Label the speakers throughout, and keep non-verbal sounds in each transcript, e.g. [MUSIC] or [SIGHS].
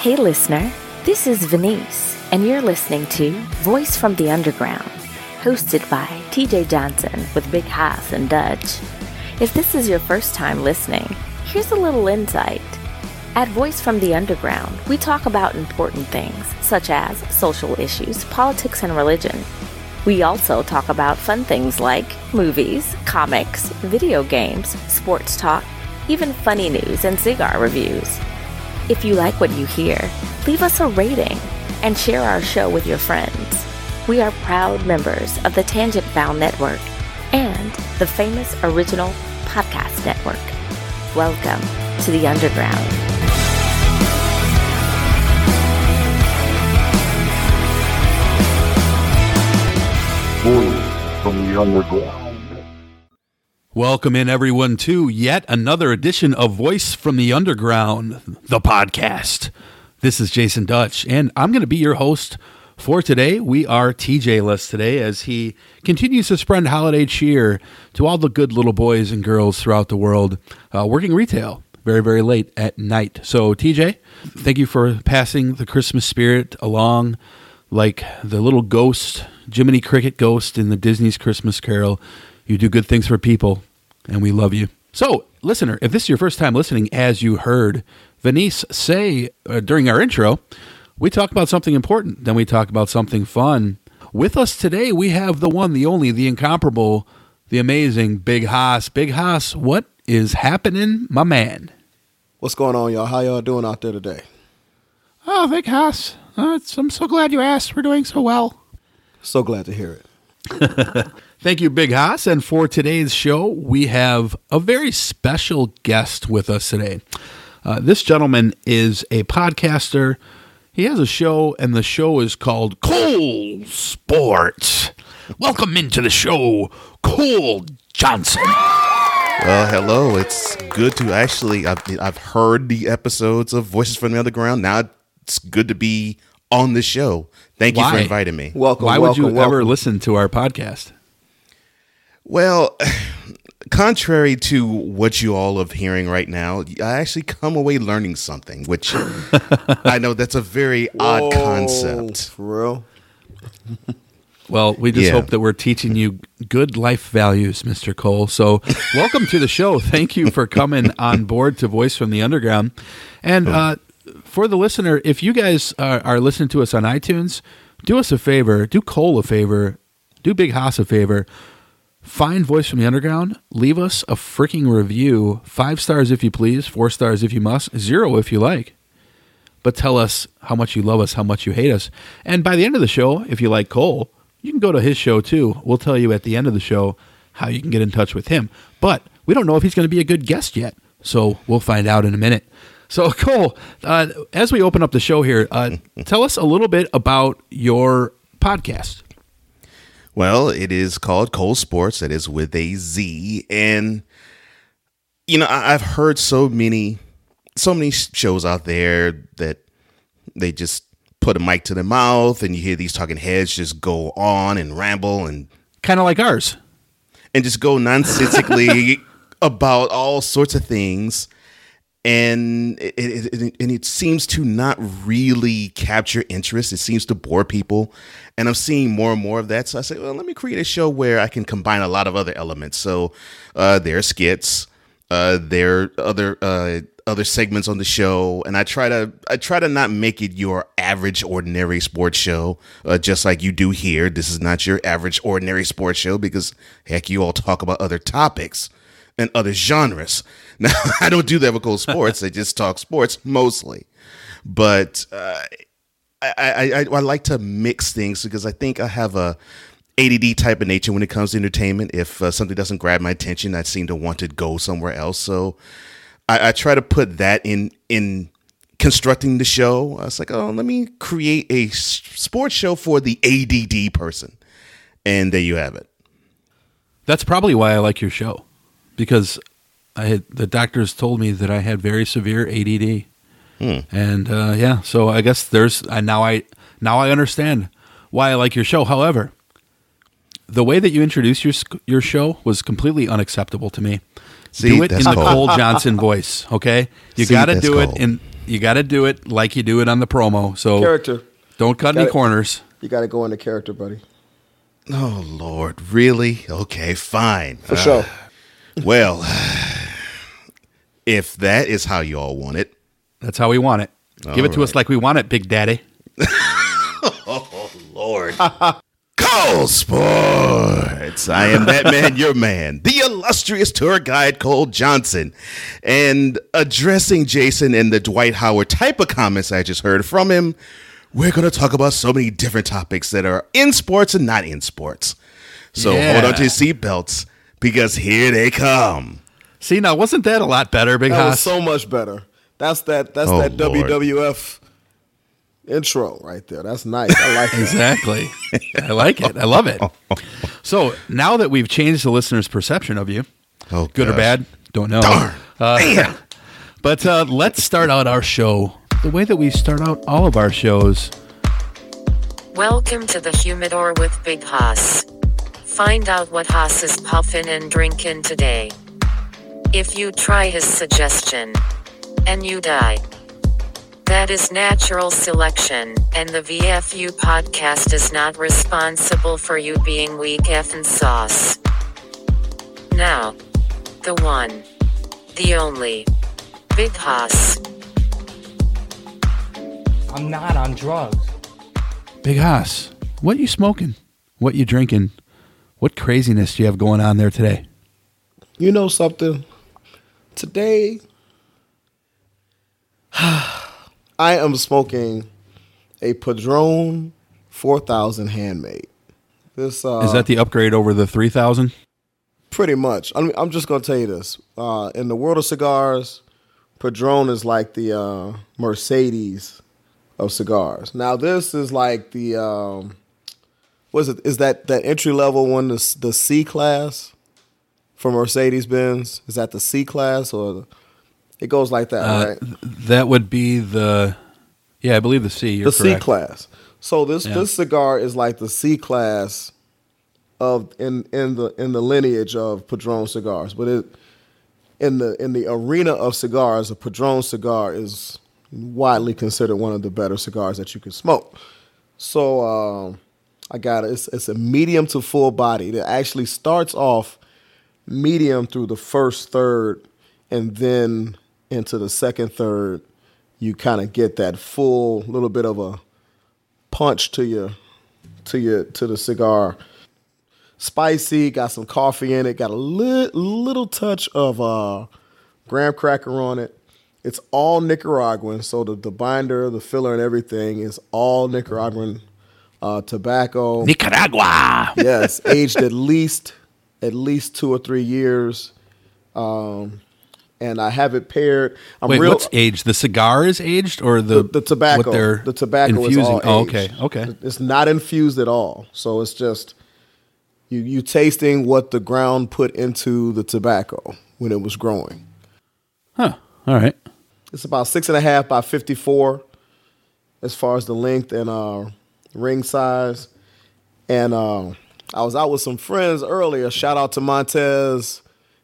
Speaker 1: Hey, listener, this is Venice, and you're listening to Voice from the Underground, hosted by TJ Johnson with Big Haas and Dutch. If this is your first time listening, here's a little insight. At Voice from the Underground, we talk about important things such as social issues, politics, and religion. We also talk about fun things like movies, comics, video games, sports talk, even funny news and cigar reviews. If you like what you hear, leave us a rating and share our show with your friends. We are proud members of the Tangent Bound Network and the famous Original Podcast Network. Welcome to the Underground.
Speaker 2: Voice from the underground.
Speaker 3: Welcome in, everyone, to yet another edition of Voice from the Underground, the podcast. This is Jason Dutch, and I'm going to be your host for today. We are TJ less today as he continues to spread holiday cheer to all the good little boys and girls throughout the world uh, working retail very, very late at night. So, TJ, thank you for passing the Christmas spirit along like the little ghost, Jiminy Cricket ghost in the Disney's Christmas Carol. You do good things for people, and we love you. So, listener, if this is your first time listening, as you heard Venice say uh, during our intro, we talk about something important, then we talk about something fun. With us today, we have the one, the only, the incomparable, the amazing Big Haas. Big Haas, what is happening, my man?
Speaker 4: What's going on, y'all? How y'all doing out there today?
Speaker 3: Oh, Big Haas. Uh, I'm so glad you asked. We're doing so well.
Speaker 4: So glad to hear it. [LAUGHS]
Speaker 3: Thank you, Big Haas. And for today's show, we have a very special guest with us today. Uh, this gentleman is a podcaster. He has a show, and the show is called Cole Sports. Welcome into the show, Cole Johnson.
Speaker 5: Well, hello. It's good to actually. I've, I've heard the episodes of Voices from the Underground. Now it's good to be on the show. Thank you for inviting me.
Speaker 4: Welcome.
Speaker 3: Why
Speaker 4: welcome,
Speaker 3: would you ever listen to our podcast?
Speaker 5: Well, [SIGHS] contrary to what you all are hearing right now, I actually come away learning something, which [LAUGHS] I know that's a very odd concept.
Speaker 4: For real?
Speaker 3: Well, we just
Speaker 5: Yeah.
Speaker 3: hope that we're teaching you good life values, Mr. Cole. So, [LAUGHS] welcome to the show. Thank you for coming [LAUGHS] on board to Voice from the Underground. And uh, for the listener, if you guys are, are listening to us on iTunes, do us a favor, do Cole a favor, do Big Haas a favor. Find Voice from the Underground, leave us a freaking review. Five stars if you please, four stars if you must, zero if you like but tell us how much you love us, how much you hate us. And by the end of the show, if you like Cole, you can go to his show too. We'll tell you at the end of the show how you can get in touch with him. But we don't know if he's going to be a good guest yet. So we'll find out in a minute. So, [LAUGHS] Cole, uh, as we open up the show here, uh, [LAUGHS] tell us a little bit about your podcast.
Speaker 5: Well, it is called Cole Sports. That is with a Z, and you know I, I've heard so many, so many shows out there that they just put a mic to their mouth, and you hear these talking heads just go on and ramble and
Speaker 3: Kind of like ours.
Speaker 5: and just go nonsensically [LAUGHS] about all sorts of things. And it, it, it, and it seems to not really capture interest. It seems to bore people. And I'm seeing more and more of that. So I say, well, let me create a show where I can combine a lot of other elements. So uh, there are skits, uh, there are other uh, other segments on the show, and I try to I try to not make it your average ordinary sports show, uh, just like you do here. This is not your average ordinary sports show because heck, you all talk about other topics and other genres. [LAUGHS] Now I don't do that with Cold Sports. I just talk sports mostly, but uh, I, I, I I like to mix things because I think I have a ADD type of nature when it comes to entertainment. If uh, something doesn't grab my attention, I seem to want to go somewhere else. So I, I try to put that in in constructing the show. I was like, oh, let me create a sports show for the ADD person, and there you have it.
Speaker 3: That's probably why I like your show because I had the doctors told me that I had very severe ADD, and uh, yeah, so I guess there's I now I now I understand why I like your show. However, the way that you introduced your your show was completely unacceptable to me.
Speaker 5: See,
Speaker 3: do it in
Speaker 5: that's
Speaker 3: the. Cole Johnson voice, okay? You got to
Speaker 5: that's
Speaker 3: do it
Speaker 5: cold.
Speaker 3: in you got to do it like you do it on the promo. So
Speaker 4: Character.
Speaker 3: don't cut
Speaker 4: Got
Speaker 3: any corners.
Speaker 4: You got to go into character, buddy.
Speaker 5: Oh Lord, really? Okay, fine.
Speaker 4: For
Speaker 5: Uh,
Speaker 4: sure.
Speaker 5: Well, [SIGHS] if that is how you all want it,
Speaker 3: That's how we want it. Give it to us like we want it, Big Daddy. [LAUGHS]
Speaker 5: Oh, Lord. [LAUGHS] Cole Sports. I am that man, your man, the illustrious tour guide Cole Johnson. And addressing Jason and the Dwight Howard type of comments I just heard from him, we're going to talk about so many different topics that are in sports and not in sports. So
Speaker 3: Yeah.
Speaker 5: hold on to your seatbelts because here they come.
Speaker 3: See, now wasn't that a lot better, Big
Speaker 4: That
Speaker 3: Haas?
Speaker 4: was so much better. That's that. That's
Speaker 5: Oh,
Speaker 4: that
Speaker 5: Lord.
Speaker 4: WWF intro right there. That's nice. I like [LAUGHS] that.
Speaker 3: exactly. I like it. I love it. So now that we've changed the listener's perception of you,
Speaker 5: Oh,
Speaker 3: good or
Speaker 5: gosh.
Speaker 3: bad, don't know.
Speaker 5: Darn.
Speaker 3: Uh, [LAUGHS] but uh, let's start out our show the way that we start out all of our shows.
Speaker 2: Welcome to the Humidor with Big Haas. Find out what Haas is puffin' and drinkin' today. If you try his suggestion and you die, that is natural selection, and the VFU podcast is not responsible for you being weak effing sauce. Now, the one, the only, Big Haas.
Speaker 6: I'm not on drugs.
Speaker 3: Big Haas, what you smoking? What you drinking? What craziness do you have going on there today?
Speaker 4: You know something? Today, [SIGHS] I am smoking a Padron 4000 handmade. This uh,
Speaker 3: Is that the upgrade over the 3000?
Speaker 4: pretty much? I'm, I'm just gonna tell you this. Uh, in the world of cigars, Padron is like the uh, Mercedes of cigars. Now this is like the um, what is it? Is that that entry level one? The the C class for Mercedes Benz? Is that the C class or the, it goes like that,
Speaker 3: Uh,
Speaker 4: right?
Speaker 3: That would be the, yeah, I believe the C. You're
Speaker 4: the C
Speaker 3: correct.
Speaker 4: class. So this
Speaker 3: Yeah.
Speaker 4: this cigar is like the C class of in in the in the lineage of Padron cigars, but it in the in the arena of cigars, a Padron cigar is widely considered one of the better cigars that you can smoke. So um, I got it. It's, it's a medium to full body. It actually starts off medium through the first third, and then into the second third, you kind of get that full little bit of a punch to your to your to the cigar. Spicy, got some coffee in it, got a li- little touch of uh, graham cracker on it. It's all Nicaraguan, so the, the binder, the filler, and everything is all Nicaraguan uh, tobacco
Speaker 3: Nicaragua.
Speaker 4: yes, [LAUGHS] aged at least at least two or three years. Um, and I have it paired. I'm
Speaker 3: Wait,
Speaker 4: real.
Speaker 3: what's aged? The cigar is aged, or the
Speaker 4: the, the tobacco? The tobacco
Speaker 3: infusing?
Speaker 4: is all
Speaker 3: oh, okay, okay.
Speaker 4: It's not infused at all. So it's just you you tasting what the ground put into the tobacco when it was growing.
Speaker 3: Huh. All right.
Speaker 4: It's about six and a half by fifty four, as far as the length and uh, ring size. And uh, I was out with some friends earlier. Shout out to Montez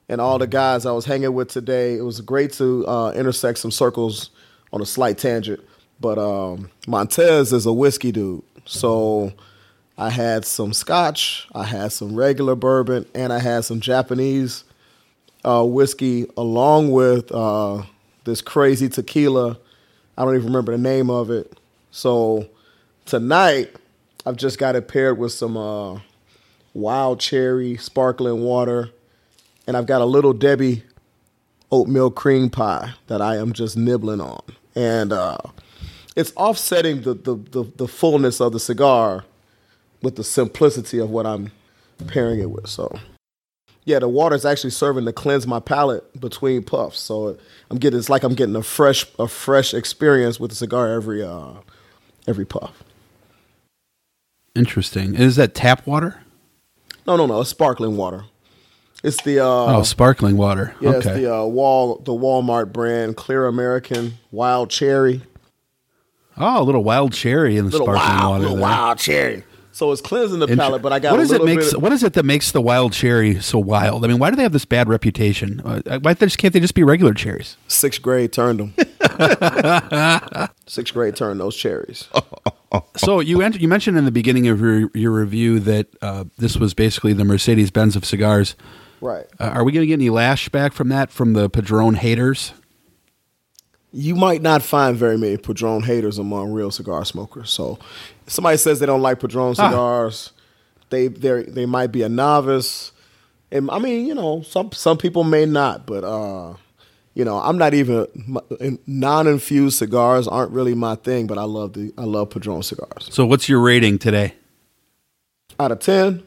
Speaker 4: and all the guys I was hanging with today. It was great to uh, intersect some circles on a slight tangent. But um, Montez is a whiskey dude, so I had some Scotch, I had some regular bourbon, and I had some Japanese uh, whiskey along with uh, this crazy tequila. I don't even remember the name of it. So tonight, I've just got it paired with some uh, wild cherry sparkling water, and I've got a little Debbie oatmeal cream pie that I am just nibbling on, and uh, it's offsetting the, the the the fullness of the cigar with the simplicity of what I'm pairing it with. So. Yeah, the water is actually serving to cleanse my palate between puffs. So I'm getting it's like I'm getting a fresh a fresh experience with the cigar every uh every puff.
Speaker 3: Interesting. Is that tap water?
Speaker 4: No, no, no, it's sparkling water. It's the uh
Speaker 3: oh, sparkling water.
Speaker 4: yeah,
Speaker 3: okay.
Speaker 4: it's the uh, wall the Walmart brand Clear American Wild Cherry.
Speaker 3: oh, a little wild cherry in the
Speaker 4: Little
Speaker 3: sparkling
Speaker 4: wild,
Speaker 3: water.
Speaker 4: little
Speaker 3: there.
Speaker 4: wild cherry. So it's cleansing the
Speaker 3: Inter-
Speaker 4: palate, but I got
Speaker 3: what
Speaker 4: a
Speaker 3: is it makes
Speaker 4: bit.
Speaker 3: what is it that makes the wild cherry so wild? I mean, why do they have this bad reputation? Uh, why just, can't they just be regular cherries?
Speaker 4: Sixth grade turned them. [LAUGHS] Sixth grade turned those cherries. [LAUGHS]
Speaker 3: So you ent- you mentioned in the beginning of your, your review that uh, this was basically the Mercedes Benz of cigars.
Speaker 4: Right.
Speaker 3: Uh, are we going to get any lashback from that from the Padron haters?
Speaker 4: You might not find very many Padron haters among real cigar smokers. So, if somebody says they don't like Padron
Speaker 3: Ah.
Speaker 4: cigars, they they they might be a novice. And I mean, you know, some some people may not, but uh, you know, I'm not even non-infused cigars aren't really my thing. But I love the I love Padron cigars.
Speaker 3: So what's your rating today?
Speaker 4: Out of ten,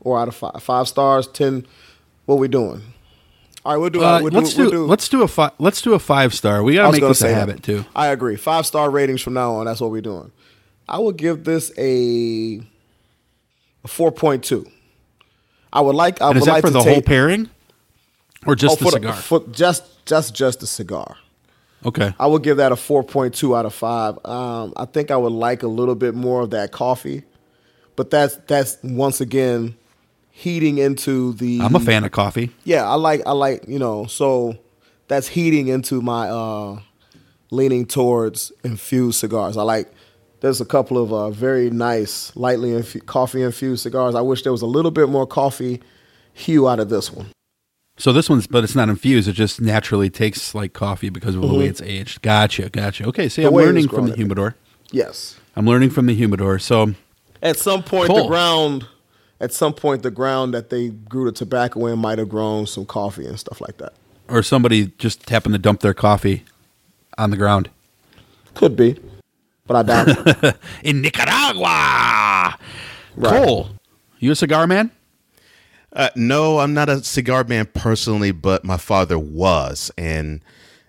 Speaker 4: or out of five, five stars, ten. What we doing? All right, we'll do.
Speaker 3: Uh,
Speaker 4: we'll
Speaker 3: let's
Speaker 4: we'll
Speaker 3: do, let's do a five. let's do a five star. We got
Speaker 4: I
Speaker 3: to make this a
Speaker 4: say that.
Speaker 3: habit too.
Speaker 4: I agree. Five star ratings from now on. That's what we're doing. I would give this a four point two. I would like. I
Speaker 3: And
Speaker 4: would
Speaker 3: is that
Speaker 4: like
Speaker 3: for the
Speaker 4: take,
Speaker 3: whole pairing, or just
Speaker 4: oh,
Speaker 3: the cigar?
Speaker 4: for just just just the cigar.
Speaker 3: okay.
Speaker 4: I would give that a four point two out of five. Um, I think I would like a little bit more of that coffee, but that's that's once again heating into the.
Speaker 3: I'm a fan of coffee.
Speaker 4: Yeah, I like I like you know so that's heating into my uh leaning towards infused cigars. I like there's a couple of uh, very nice lightly infu- coffee infused cigars. I wish there was a little bit more coffee hue out of this one.
Speaker 3: So this one's, but it's not infused. It just naturally tastes like coffee because of the way it's aged. Gotcha, gotcha. Okay, see,
Speaker 4: Mm-hmm. The
Speaker 3: I'm
Speaker 4: way it was
Speaker 3: learning from the
Speaker 4: I think.
Speaker 3: humidor.
Speaker 4: Yes.
Speaker 3: I'm learning from the humidor. So
Speaker 4: At some point
Speaker 3: Cool.
Speaker 4: the ground at some point the ground that they grew the tobacco in might have grown some coffee and stuff like that.
Speaker 3: or somebody just happened to dump their coffee on the ground
Speaker 4: Could be. But I doubt it. [LAUGHS]
Speaker 3: in Nicaragua.
Speaker 4: Right.
Speaker 3: Cole, you a cigar man?
Speaker 5: Uh, no, I'm not a cigar man personally, but my father was, and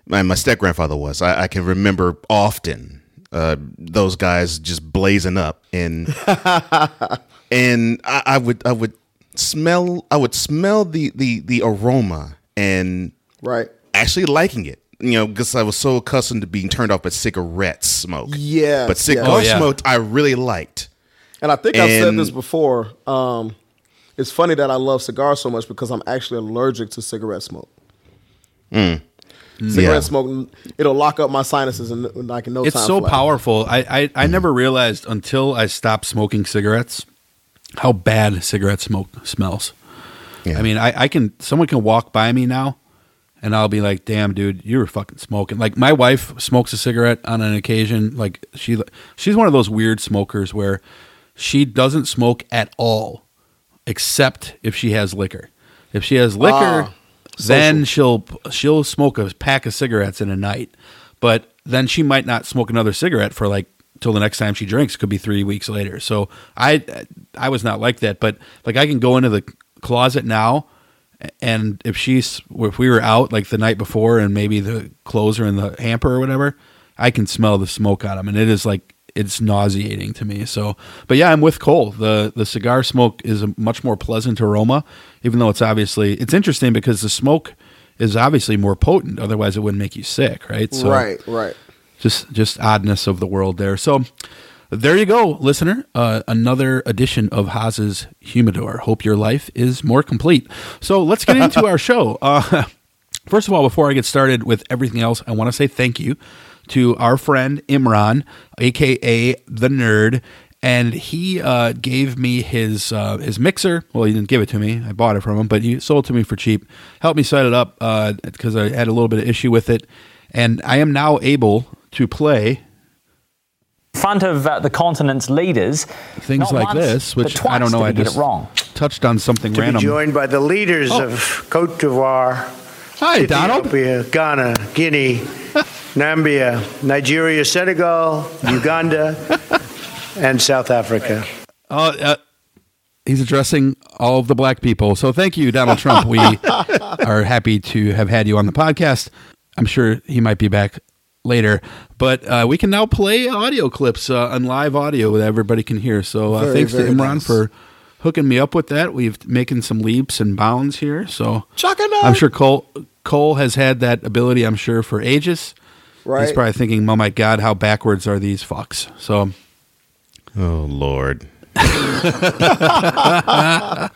Speaker 5: my, my step grandfather was. I, I can remember often uh, those guys just blazing up, and [LAUGHS] and I, I would I would smell I would smell the the the aroma and
Speaker 4: Right.
Speaker 5: actually liking it. You know, because I was so accustomed to being turned off by cigarette smoke.
Speaker 4: Yeah.
Speaker 5: but cigar.
Speaker 3: Oh, yeah.
Speaker 5: smoke I really liked.
Speaker 4: And I think I've said this before. Um, it's funny that I love cigars so much because I'm actually allergic to cigarette smoke. Mm. Cigarette
Speaker 5: Yeah.
Speaker 4: smoke, it'll lock up my sinuses in like in no
Speaker 3: It's
Speaker 4: time.
Speaker 3: so
Speaker 4: flat.
Speaker 3: powerful. I, I, I mm. never realized until I stopped smoking cigarettes how bad cigarette smoke smells.
Speaker 5: Yeah.
Speaker 3: I mean, I, I can someone can walk by me now, and I'll be like, "Damn, dude, you were fucking smoking." Like my wife smokes a cigarette on an occasion. Like she she's one of those weird smokers where she doesn't smoke at all, except if she has liquor. If she has liquor,
Speaker 4: Ah,
Speaker 3: then she'll she'll smoke a pack of cigarettes in a night. But then she might not smoke another cigarette for like till the next time she drinks. Could be three weeks later. So I I was not like that. But like I can go into the closet now, and if she's if we were out like the night before and maybe the clothes are in the hamper or whatever, I can smell the smoke on them, and it is like it's nauseating to me. So, but yeah, I'm with Cole. the The cigar smoke is a much more pleasant aroma, even though it's obviously it's interesting because the smoke is obviously more potent. Otherwise, it wouldn't make you sick, right? So
Speaker 4: right, right.
Speaker 3: just just oddness of the world there. So there you go, listener. Uh, another edition of Haas's Humidor. Hope your life is more complete. So let's get into [LAUGHS] our show. Uh, [LAUGHS] first of all, before I get started with everything else, I want to say thank you to our friend Imran, aka the Nerd. And he uh, gave me his uh, his mixer. Well, he didn't give it to me. I bought it from him, but he sold it to me for cheap. Helped me set it up because I had a little bit of issue with it, and I am now able to play
Speaker 7: in front of uh, the continent's leaders.
Speaker 3: things like
Speaker 7: once,
Speaker 3: this, which I don't know. I just
Speaker 7: it wrong.
Speaker 3: touched on something
Speaker 8: to
Speaker 3: random.
Speaker 8: be joined by the leaders
Speaker 3: Oh.
Speaker 8: of Cote d'Ivoire,
Speaker 3: Hi, Donald.
Speaker 8: Ethiopia, Ghana, Guinea, Nambia, Nigeria, Senegal, Uganda, [LAUGHS] and South Africa.
Speaker 3: Oh, uh, he's addressing all of the black people. So thank you, Donald Trump. We [LAUGHS] are happy to have had you on the podcast. I'm sure he might be back later, but uh, we can now play audio clips uh, on live audio that everybody can hear. So uh,
Speaker 4: Very,
Speaker 3: thanks to Imran
Speaker 4: nice.
Speaker 3: for hooking me up with that. We've making some leaps and bounds here. So
Speaker 4: Chuck.
Speaker 3: I'm sure Cole Cole has had that ability. I'm sure for ages. He's probably thinking, "Oh my God, how backwards are these fucks?" So
Speaker 5: Oh Lord. [LAUGHS]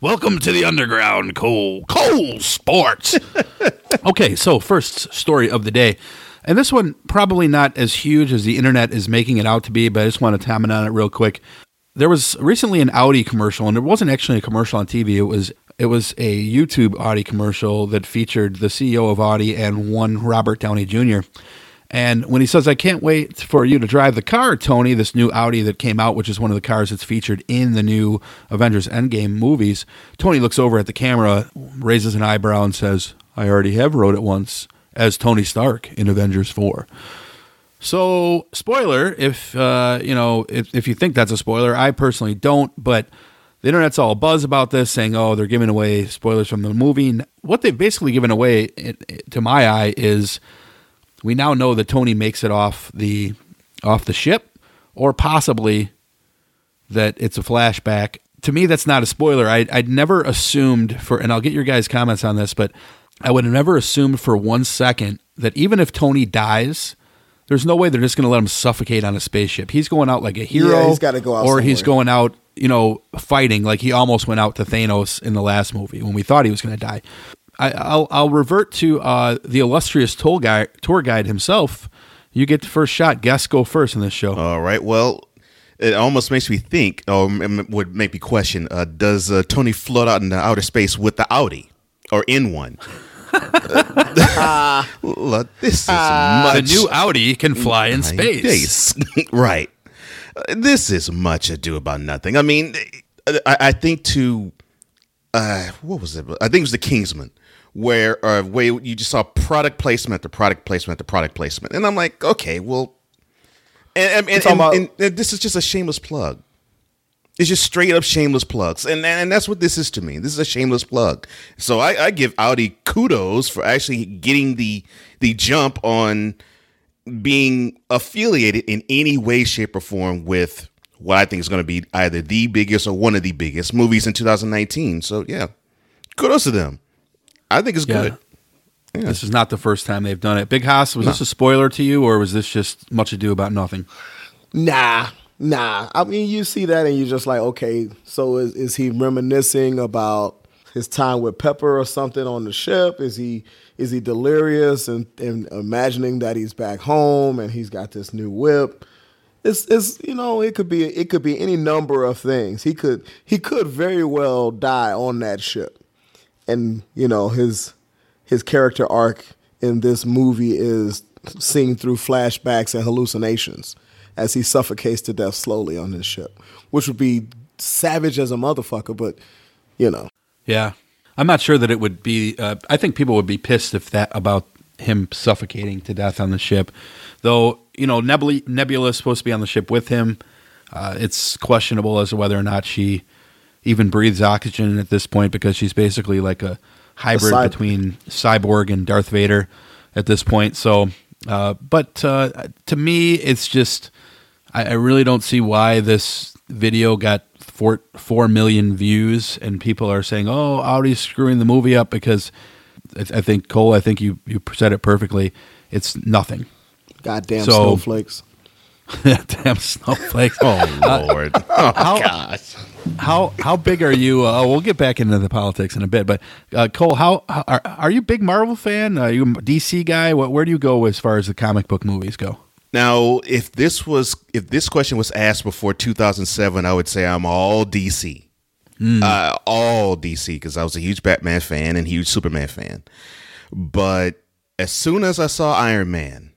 Speaker 3: Welcome to the underground, Cole. Cole Sports. [LAUGHS] okay, so first story of the day. And this one probably not as huge as the internet is making it out to be, but I just want to comment on it real quick. There was recently an Audi commercial, and it wasn't actually a commercial on TV. It was it was a YouTube Audi commercial that featured the CEO of Audi and one Robert Downey Jr. And when he says, I can't wait for you to drive the car, Tony, this new Audi that came out, which is one of the cars that's featured in the new Avengers Endgame movies, Tony looks over at the camera, raises an eyebrow, and says, I already have rode it once as Tony Stark in Avengers 4. So, spoiler, if uh, you know, if, if you think that's a spoiler, I personally don't, but the internet's all buzz about this, saying, "Oh, they're giving away spoilers from the movie." What they've basically given away, it, it- to my eye, is we now know that Tony makes it off the off the ship, or possibly that it's a flashback. To me, that's not a spoiler. I, I'd never assumed for, and I'll get your guys' comments on this, but I would have never assumed for one second that even if Tony dies, there's no way they're just going to let him suffocate on a spaceship. He's going out like a hero,
Speaker 4: Yeah, he's gotta go out
Speaker 3: or he's going out, you know, fighting like he almost went out to Thanos in the last movie when we thought he was going to die. I, I'll I'll revert to uh, the illustrious tour guide tour guide himself. You get the first shot. Guests go first in this show.
Speaker 5: All right. Well, it almost makes me think, or m- would make me question: uh, Does uh, Tony float out into outer space with the Audi or in one? [LAUGHS] [LAUGHS] Look, this is
Speaker 3: the
Speaker 5: much.
Speaker 3: new Audi can fly in space.
Speaker 5: Space. [LAUGHS] right. This is much ado about nothing. I mean, I, I think to uh, what was it? I think it was the Kingsman, where uh, where you just saw product placement, the product placement, the product placement, and I'm like, okay, well, and and, and,
Speaker 4: about-
Speaker 5: and- and this is just a shameless plug. It's just straight up shameless plugs, and and that's what this is to me. This is a shameless plug. So I, I give Audi kudos for actually getting the the jump on being affiliated in any way, shape, or form with what I think is going to be either the biggest or one of the biggest movies in 2019. So yeah, kudos to them. I think it's
Speaker 3: Yeah.
Speaker 5: good.
Speaker 3: This is not the first time they've done it. Big Haas, was this a spoiler to you, or was this just much ado about nothing?
Speaker 4: Nah, nah. I mean, you see that and you're just like, okay, so is, is he reminiscing about his time with Pepper or something on the ship? Is he is he delirious and, and imagining that he's back home and he's got this new whip? It's, it's you know it could be it could be any number of things. He could he could very well die on that ship, and you know his his character arc in this movie is seen through flashbacks and hallucinations as he suffocates to death slowly on this ship, which would be savage as a motherfucker, but you know.
Speaker 3: Yeah, I'm not sure that it would be. Uh, I think people would be pissed if that about him suffocating to death on the ship. Though you know, Nebula, Nebula is supposed to be on the ship with him. Uh, it's questionable as to whether or not she even breathes oxygen at this point because she's basically like a hybrid
Speaker 4: cyborg.
Speaker 3: between cyborg and Darth Vader at this point. So, uh, but uh, to me, it's just I, I really don't see why this video got four four million views and people are saying, "Oh, Audi's screwing the movie up," because I, I think Cole, I think you you said it perfectly. It's nothing.
Speaker 4: Goddamn
Speaker 3: So-
Speaker 4: snowflakes. [LAUGHS]
Speaker 3: Damn snowflakes.
Speaker 5: Oh [LAUGHS] Lord. [LAUGHS] oh
Speaker 3: how-
Speaker 5: gosh.
Speaker 3: how how big are you? Uh, we'll get back into the politics in a bit, but uh, Cole, how, how are, are you a big Marvel fan? Are you a DC guy? What, where do you go as far as the comic book movies go?
Speaker 5: Now, if this was if this question was asked before 2007, I would say I'm all DC, uh, all DC because I was a huge Batman fan and huge Superman fan. But as soon as I saw Iron Man,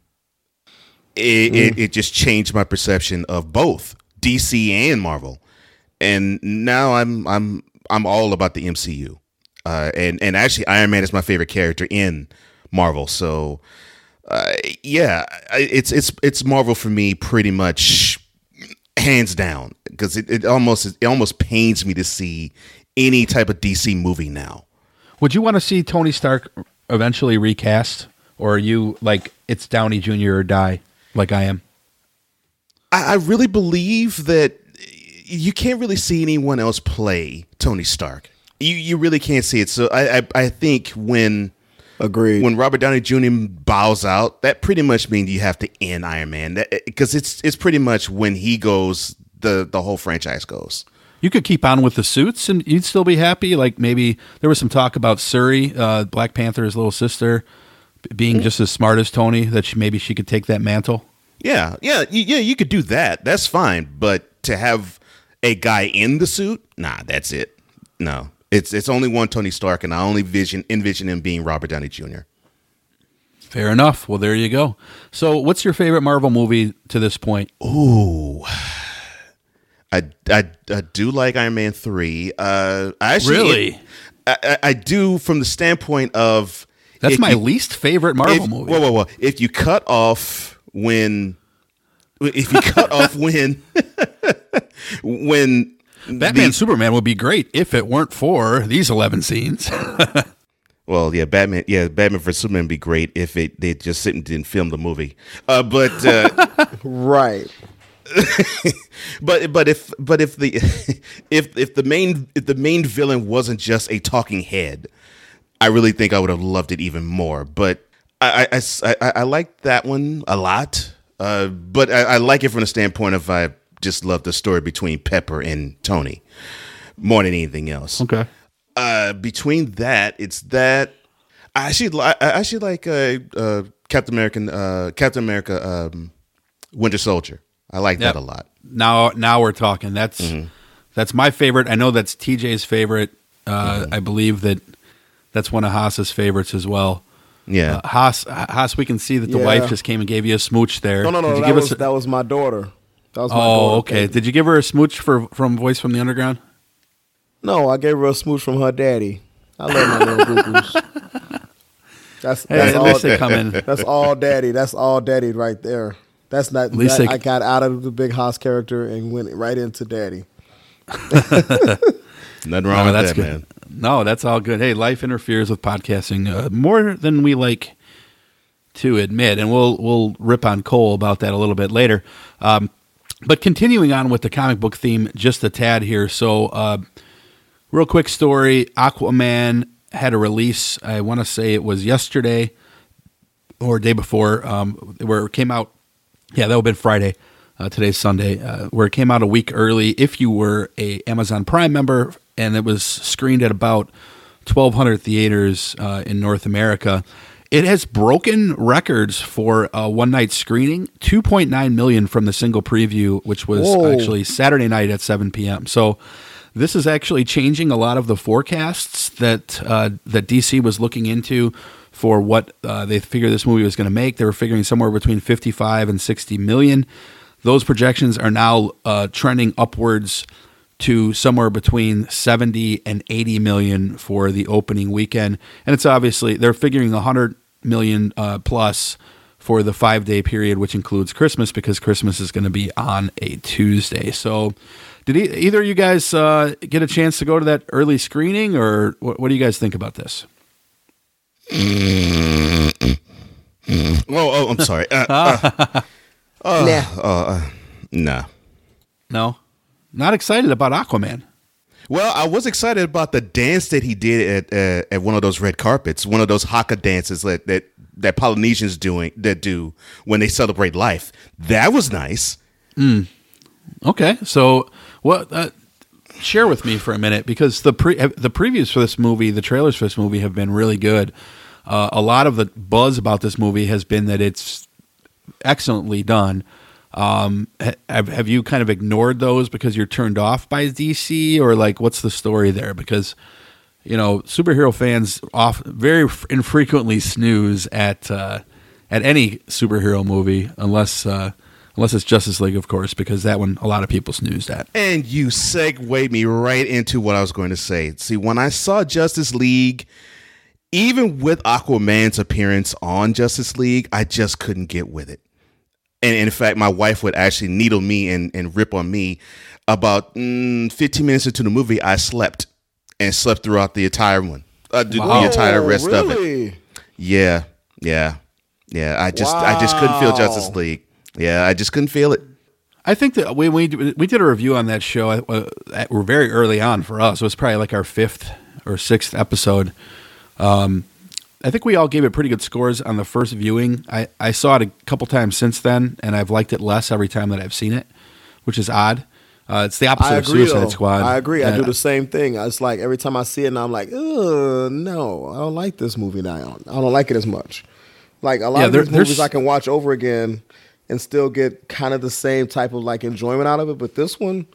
Speaker 5: it, it, it just changed my perception of both DC and Marvel, and now I'm I'm I'm all about the MCU, uh, and and actually Iron Man is my favorite character in Marvel, so uh, yeah, it's it's it's Marvel for me pretty much hands down because it, it almost it almost pains me to see any type of DC movie now.
Speaker 3: Would you want to see Tony Stark eventually recast, or are you like it's Downey Jr. or die, like I am?
Speaker 5: I, I really believe that you can't really see anyone else play Tony Stark. You you really can't see it. So I I, I think when
Speaker 4: Agreed.
Speaker 5: when Robert Downey Jr. bows out, that pretty much means you have to end Iron Man. Because it's it's pretty much when he goes, the the whole franchise goes.
Speaker 3: You could keep on with the suits and you'd still be happy. Like maybe there was some talk about Shuri, uh, Black Panther's little sister, being just as smart as Tony. That she, maybe she could take that mantle.
Speaker 5: Yeah, yeah, yeah. You could do that. That's fine. But to have a guy in the suit, nah, that's it. No, it's it's only one Tony Stark, and I only vision envision him being Robert Downey Jr.
Speaker 3: Fair enough. Well, there you go. So, what's your favorite Marvel movie to this point?
Speaker 5: Ooh. [SIGHS] I, I, I do like Iron Man three. Uh, I actually,
Speaker 3: Really?
Speaker 5: I, I, I do from the standpoint of
Speaker 3: That's my
Speaker 5: you-
Speaker 3: least favorite Marvel
Speaker 5: if,
Speaker 3: movie.
Speaker 5: Whoa, whoa, whoa! If you cut off when, if you cut [LAUGHS] off when, [LAUGHS] when
Speaker 3: Batman
Speaker 5: the-
Speaker 3: Superman would be great if it weren't for these 11 scenes. [LAUGHS]
Speaker 5: Well, yeah, Batman. Yeah, Batman for Superman would be great if it they just sit and didn't film the movie. Uh, but uh, [LAUGHS]
Speaker 4: Right. [LAUGHS]
Speaker 5: but but if but if the if if the main if the main villain wasn't just a talking head, I really think I would have loved it even more. But I I, I, I- I like that one a lot. Uh, but I, I like it from the standpoint of I just love the story between Pepper and Tony more than anything else.
Speaker 3: okay.
Speaker 5: Uh, between that, it's that I actually li- I actually like uh, uh, Captain American uh, Captain America um, Winter Soldier. I like
Speaker 3: Yep.
Speaker 5: that a lot.
Speaker 3: Now now we're talking. That's
Speaker 5: Mm-hmm.
Speaker 3: that's my favorite. I know that's TJ's favorite. Uh,
Speaker 5: Mm-hmm.
Speaker 3: I believe that that's one of Haas's favorites as well.
Speaker 5: Yeah.
Speaker 3: Uh, Haas, Haas, we can see that the
Speaker 4: Yeah.
Speaker 3: wife just came and gave you a smooch there.
Speaker 4: No, no, no.
Speaker 3: Did you
Speaker 4: That
Speaker 3: give
Speaker 4: was
Speaker 3: us a-
Speaker 4: that was my daughter. That was my
Speaker 3: oh,
Speaker 4: daughter.
Speaker 3: okay. Did you give her a smooch for from Voice from the Underground?
Speaker 4: No, I gave her a smooch from her daddy. I love my little boo-boos. [LAUGHS] That's
Speaker 3: Hey,
Speaker 4: that's all.
Speaker 3: least they come in. [LAUGHS]
Speaker 4: That's all daddy. That's all daddy right there. That's not.
Speaker 3: least
Speaker 4: that- I got out of the big house character and went right into daddy. [LAUGHS]
Speaker 5: Nothing wrong
Speaker 3: No,
Speaker 5: with
Speaker 3: that's
Speaker 5: that,
Speaker 3: good.
Speaker 5: man.
Speaker 3: No, that's all good. Hey, life interferes with podcasting uh, more than we like to admit, and we'll we'll rip on Cole about that a little bit later. Um, but continuing on with the comic book theme, just a tad here. So, uh, real quick story: Aquaman had a release. I want to say it was yesterday or day before, um, where it came out. Yeah, that would have been Friday. Uh, today's Sunday, uh, where it came out a week early. If you were a Amazon Prime member, and it was screened at about 1,200 theaters uh, in North America, it has broken records for a one night screening. 2.9 million from the single preview, which was
Speaker 4: Whoa.
Speaker 3: actually Saturday night at 7 p.m. So this is actually changing a lot of the forecasts that uh, that DC was looking into for what uh, they figured this movie was going to make. They were figuring somewhere between 55 and 60 million. Those projections are now uh, trending upwards to somewhere between 70 and 80 million for the opening weekend. And it's obviously, they're figuring 100 million uh, plus for the five day period, which includes Christmas because Christmas is going to be on a Tuesday. So, did e- either of you guys uh, get a chance to go to that early screening, or what, what do you guys think about this?
Speaker 5: Oh, oh, I'm sorry. Uh, uh, [LAUGHS]
Speaker 4: nah.
Speaker 5: uh, nah.
Speaker 3: No, not excited about Aquaman.
Speaker 5: Well, I was excited about the dance that he did at uh, at one of those red carpets, one of those haka dances that that that Polynesians doing that do when they celebrate life. That was nice.
Speaker 3: Okay, so what? Uh, share with me for a minute because the pre the previews for this movie, the trailers for this movie have been really good. Uh, a lot of the buzz about this movie has been that it's excellently done. Um, have, have you kind of ignored those because you're turned off by DC, or like what's the story there? Because you know superhero fans off very infrequently snooze at uh, at any superhero movie unless uh, unless it's Justice League, of course, because that one a lot of people snoozed at.
Speaker 5: And you segued me right into what I was going to say. See, when I saw Justice League, even with Aquaman's appearance on Justice League, I just couldn't get with it. And in fact, my wife would actually needle me and, and rip on me. About mm, 15 minutes into the movie, I slept and slept throughout the entire one, uh, the, the entire rest of it. Yeah, yeah, yeah. I just, I just couldn't feel Justice League. Yeah, I just couldn't feel it.
Speaker 3: I think that we we we did a review on that show. Uh, we're very early on for us. It was probably like our fifth or sixth episode. Um, I think we all gave it pretty good scores on the first viewing. I, I saw it a couple times since then, and I've liked it less every time that I've seen it, which is odd. Uh, it's the opposite
Speaker 4: I
Speaker 3: of
Speaker 4: agree.
Speaker 3: Suicide
Speaker 4: though.
Speaker 3: Squad.
Speaker 4: I agree. I
Speaker 3: Uh,
Speaker 4: do the same thing. It's like every time I see it, and I'm like, Ugh, no, I don't like this movie now. I don't like it as much. Like a lot
Speaker 3: Yeah,
Speaker 4: of
Speaker 3: there-
Speaker 4: these movies, I can watch over again and still get kind of the same type of like enjoyment out of it. But this one,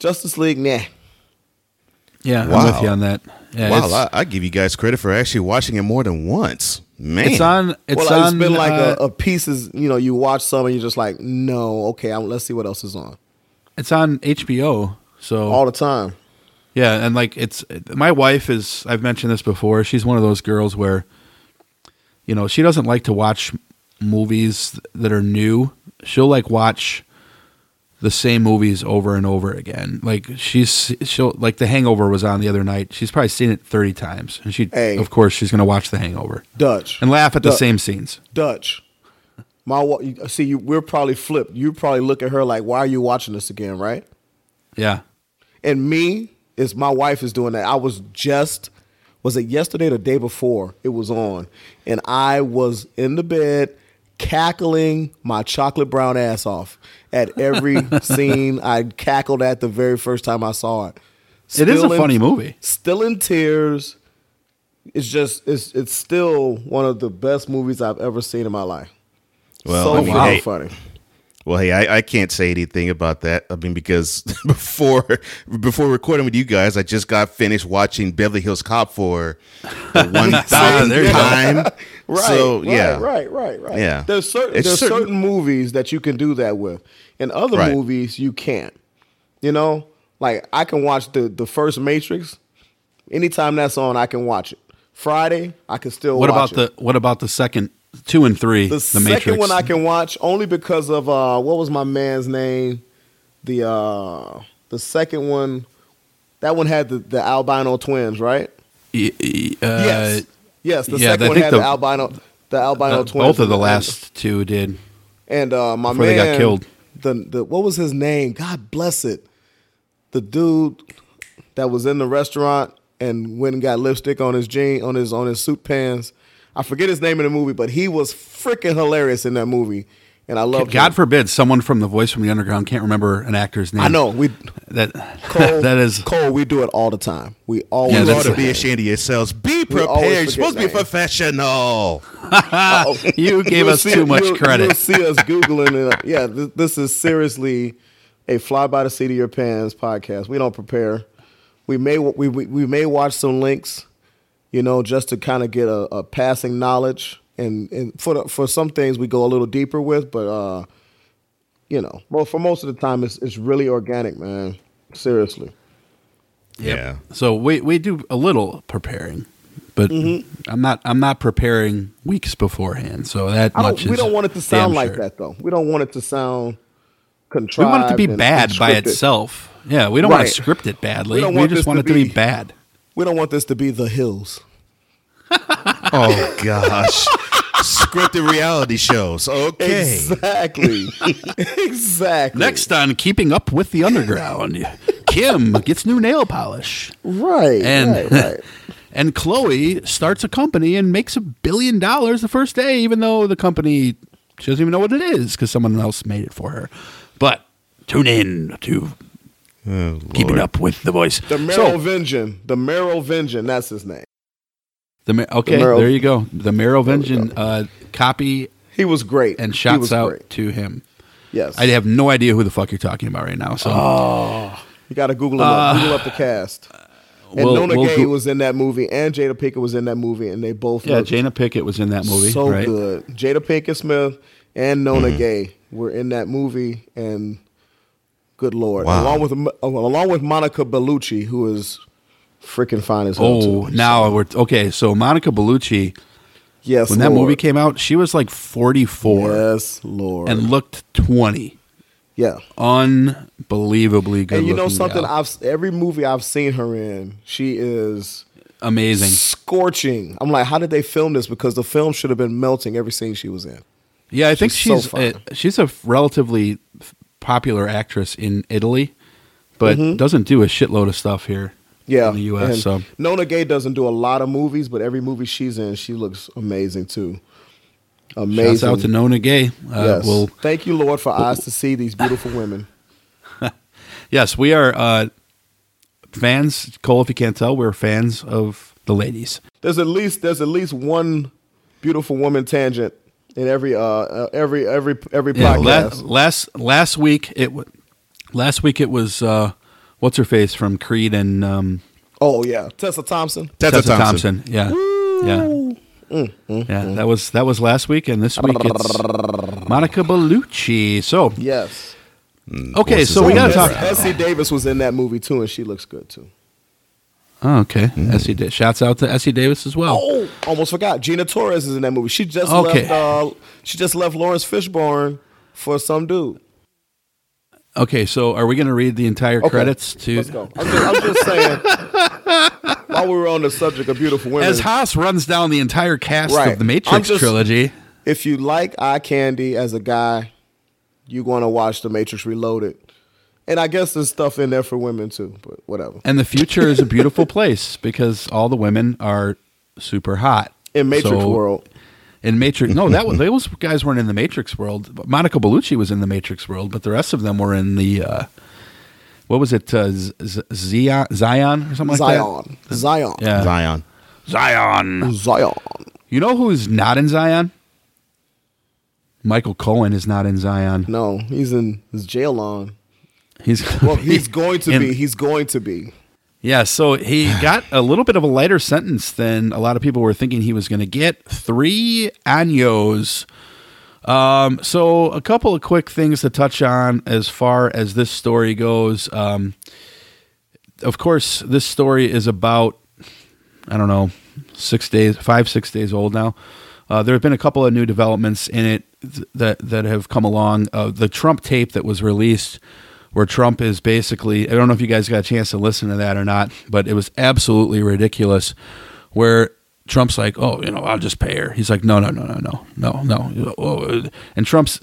Speaker 4: Justice League, nah.
Speaker 3: Yeah, I'm with you on that. Yeah,
Speaker 5: wow, I, I give you guys credit for actually watching it more than once. Man,
Speaker 3: it's on. It's
Speaker 4: well,
Speaker 3: on.
Speaker 4: it's been like
Speaker 3: uh,
Speaker 4: a, a pieces. You know, you watch some and you're just like, no, okay, I'm, let's see what else is on
Speaker 3: It's on HBO. So
Speaker 4: all the time.
Speaker 3: Yeah, and like it's my wife is I've mentioned this before. She's one of those girls where you know, she doesn't like to watch movies that are new. She'll like watch the same movies over and over again. Like she's she'll like The Hangover was on the other night. She's probably seen it 30 times. And she
Speaker 4: Hey.
Speaker 3: of course she's going to watch The Hangover
Speaker 4: Dutch
Speaker 3: and laugh at the same scenes.
Speaker 4: Dutch. My see, you, we're probably flipped. You probably look at her like, "Why are you watching this again?" Right?
Speaker 3: Yeah.
Speaker 4: And me is my wife is doing that. I was just was it yesterday or the day before it was on, and I was in the bed cackling my chocolate brown ass off at every [LAUGHS] scene. I cackled at the very first time I saw it.
Speaker 3: It is a
Speaker 4: in-
Speaker 3: funny movie.
Speaker 4: Still in tears. It's just it's it's still one of the best movies I've ever seen in my life.
Speaker 5: Well,
Speaker 4: so
Speaker 5: I mean,
Speaker 4: freaking
Speaker 5: hey,
Speaker 4: funny.
Speaker 5: Well, hey, I, I can't say anything about that. I mean, because [LAUGHS] before before recording with you guys, I just got finished watching Beverly Hills Cop for the [LAUGHS] one thousandth
Speaker 3: there you go.
Speaker 5: time. [LAUGHS]
Speaker 4: Right.
Speaker 5: So
Speaker 4: right,
Speaker 5: yeah,
Speaker 4: Right. Right. Right.
Speaker 5: Yeah.
Speaker 4: There's certain
Speaker 5: It's
Speaker 4: there's
Speaker 5: certain-
Speaker 4: certain, movies that you can do that with. and other
Speaker 5: Right.
Speaker 4: movies, you can't. You know, like I can watch the the first Matrix. Anytime that's on, I can watch it. Friday, I can still.
Speaker 3: What
Speaker 4: watch
Speaker 3: about
Speaker 4: it.
Speaker 3: the what about the second 2 and 3
Speaker 4: the,
Speaker 3: the,
Speaker 4: second
Speaker 3: Matrix?
Speaker 4: one? I can watch only because of uh, what was my man's name? The uh, the second one. That one had the, the albino twins, right?
Speaker 3: Y- y- uh,
Speaker 4: yes. Yes, the
Speaker 3: yeah,
Speaker 4: second one had
Speaker 3: the-
Speaker 4: the, albino the albino
Speaker 3: uh,
Speaker 4: twins.
Speaker 3: both of the last two did.
Speaker 4: And uh, my
Speaker 3: Before
Speaker 4: man,
Speaker 3: they got killed.
Speaker 4: The the what was his name? God bless it. The dude that was in the restaurant and went and got lipstick on his jean on his on his suit pants. I forget his name in the movie, but he was freaking hilarious in that movie, and I loved.
Speaker 3: God
Speaker 4: him.
Speaker 3: forbid someone from the voice from the underground can't remember an actor's name.
Speaker 4: I know we
Speaker 3: that [LAUGHS]
Speaker 4: Cole,
Speaker 3: that is
Speaker 4: Cole. We do it all the time. We always
Speaker 3: Yeah,
Speaker 5: ought to be ashamed of yourselves. Be prepared. You're
Speaker 4: forget
Speaker 5: supposed to be professional. [LAUGHS] Oh.
Speaker 3: you gave
Speaker 4: You'll
Speaker 3: us
Speaker 4: see-
Speaker 3: too much
Speaker 4: you'll-
Speaker 3: credit.
Speaker 4: You'll see us googling it. [LAUGHS] Yeah, this, this is seriously a fly by the seat of your pants podcast. We don't prepare. We may we we, we may watch some links, you know, just to kind of get a, a passing knowledge. And and for the, for some things we go a little deeper with, but uh, you know, well, for most of the time it's it's really organic, man. Seriously.
Speaker 5: Yeah.
Speaker 3: So we we do a little preparing, but
Speaker 4: Mm-hmm.
Speaker 3: I'm not I'm not preparing weeks beforehand. So that
Speaker 4: I
Speaker 3: much
Speaker 4: don't, we
Speaker 3: is
Speaker 4: don't want it to sound like
Speaker 3: sure.
Speaker 4: that though. We don't want it to sound contrived.
Speaker 3: We want it to be
Speaker 4: and-
Speaker 3: bad
Speaker 4: and
Speaker 3: by itself. Yeah, we don't want to script it badly.
Speaker 4: We
Speaker 3: We,
Speaker 4: want
Speaker 3: just want it to be
Speaker 4: be-
Speaker 3: bad.
Speaker 4: We don't want this to be the hills. [LAUGHS]
Speaker 5: Oh gosh. Scripted reality shows. Okay.
Speaker 4: Exactly. [LAUGHS] exactly.
Speaker 3: Next on Keeping Up with the Underground, Kim gets new nail polish.
Speaker 4: Right.
Speaker 3: And
Speaker 4: right, right. [LAUGHS]
Speaker 3: and Chloe starts a company and makes a billion dollars the first day, even though the company she doesn't even know what it is because someone else made it for her. But tune in to
Speaker 5: Oh,
Speaker 3: Keeping Up with the Voice.
Speaker 4: The
Speaker 3: So,
Speaker 4: Merovingian. The Merovingian. That's his name.
Speaker 3: the Ma- okay,
Speaker 4: Mero-
Speaker 3: there you go. The Merovingian uh, copy
Speaker 4: He was great.
Speaker 3: and shouts out
Speaker 4: Great.
Speaker 3: to him.
Speaker 4: Yes.
Speaker 3: I have no idea who the fuck you're talking about right now. So
Speaker 4: You got to Google him up. Google up the cast. And
Speaker 3: Uh, we'll-
Speaker 4: Nona
Speaker 3: we'll
Speaker 4: Gay
Speaker 3: go-
Speaker 4: was in that movie, and Jada Pinkett was in that movie, and they both
Speaker 3: yeah,
Speaker 4: looked
Speaker 3: Jana Pickett was in that movie.
Speaker 4: so
Speaker 3: right?
Speaker 4: good. Jada Pinkett Smith and Nona Gaye were in that movie, and good lord,
Speaker 5: Wow.
Speaker 4: along with oh, along with Monica Bellucci, who is freaking fine as hell.
Speaker 3: Oh,
Speaker 4: too.
Speaker 3: now we're okay. So Monica Bellucci,
Speaker 4: yes,
Speaker 3: when that movie came out, she was like 44
Speaker 4: yes, Lord,
Speaker 3: and looked 20.
Speaker 4: yeah.
Speaker 3: Unbelievably good.
Speaker 4: And you know something?
Speaker 3: gal.
Speaker 4: I've every movie I've seen her in, she is
Speaker 3: amazing.
Speaker 4: scorching. I'm like, how did they film this? Because the film should have been melting every scene she was in.
Speaker 3: Yeah, I think
Speaker 4: She's so
Speaker 3: a, eh, she's a relatively popular actress in Italy, but doesn't do a shitload of stuff here
Speaker 4: Mm-hmm. Yeah,
Speaker 3: in the U.S. So
Speaker 4: Nona Gaye doesn't do a lot of movies, but every movie she's in, she looks amazing too. Amazing.
Speaker 3: shouts out to Nona Gaye. Uh,
Speaker 4: yes.
Speaker 3: We'll
Speaker 4: Thank you, Lord, for eyes to see these beautiful women. [LAUGHS]
Speaker 3: yes, we are uh, fans. Cole, if you can't tell, we're fans of the ladies.
Speaker 4: There's at least there's at least one beautiful woman tangent in every uh, uh every every every
Speaker 3: Yeah, la-
Speaker 4: podcast.
Speaker 3: last last week it w- last week it was uh, what's her face from Creed and um,
Speaker 4: oh yeah, Tessa Thompson.
Speaker 5: Tessa, Thompson.
Speaker 3: Yeah, yeah, yeah. That was that was last week, and this week it's Monica Bellucci. So
Speaker 4: Yes.
Speaker 3: okay,
Speaker 5: Voices
Speaker 3: so we got to talk.
Speaker 4: Essie Davis was in that movie too, and she looks good too.
Speaker 3: Oh, okay, Essie. Da- Shouts out to Essie Davis as well.
Speaker 4: Oh, almost forgot. Gina Torres is in that movie. She just
Speaker 3: Okay.
Speaker 4: left. Uh, she just left Laurence Fishburne for some dude.
Speaker 3: Okay, so are we going to read the entire
Speaker 4: Okay,
Speaker 3: credits to
Speaker 4: Let's go. I'm just, I'm just saying. [LAUGHS] while we were on the subject of beautiful women,
Speaker 3: as Haas runs down the entire cast
Speaker 4: Right.
Speaker 3: of the Matrix
Speaker 4: just-
Speaker 3: trilogy?
Speaker 4: if you like eye candy as a guy, you want to watch The Matrix Reloaded. And I guess there's stuff in there for women too, but whatever.
Speaker 3: And the future is a beautiful place because all the women are super hot
Speaker 4: In Matrix
Speaker 3: So-
Speaker 4: world,
Speaker 3: In Matrix, no, that [LAUGHS] was those guys weren't in the Matrix world. Monica Bellucci was in the Matrix world, but the rest of them were in the uh, what was it, uh, Z- Z- Zion, Zion or something like
Speaker 4: Zion, Zion,
Speaker 3: that? Yeah,
Speaker 5: Zion.
Speaker 3: Zion.
Speaker 4: Zion.
Speaker 3: You know who's not in Zion? Michael Cohen is not in Zion.
Speaker 4: No, he's in his jail on.
Speaker 3: He's [LAUGHS]
Speaker 4: Well, he's [LAUGHS] going to be. He's going to be.
Speaker 3: Yeah, so he [SIGHS] got a little bit of a lighter sentence than a lot of people were thinking he was going to get. Three años. Um, so a couple of quick things to touch on as far as this story goes. Um, of course, this story is about I don't know six days, five six days old now. Uh, there have been a couple of new developments in it th- that that have come along. Uh, the Trump tape that was released, where Trump is basically I don't know if you guys got a chance to listen to that or not, but it was absolutely ridiculous. Where Trump's like, oh, you know, I'll just pay her. He's like, no, no, no, no, no, no, no. Oh, And Trump's,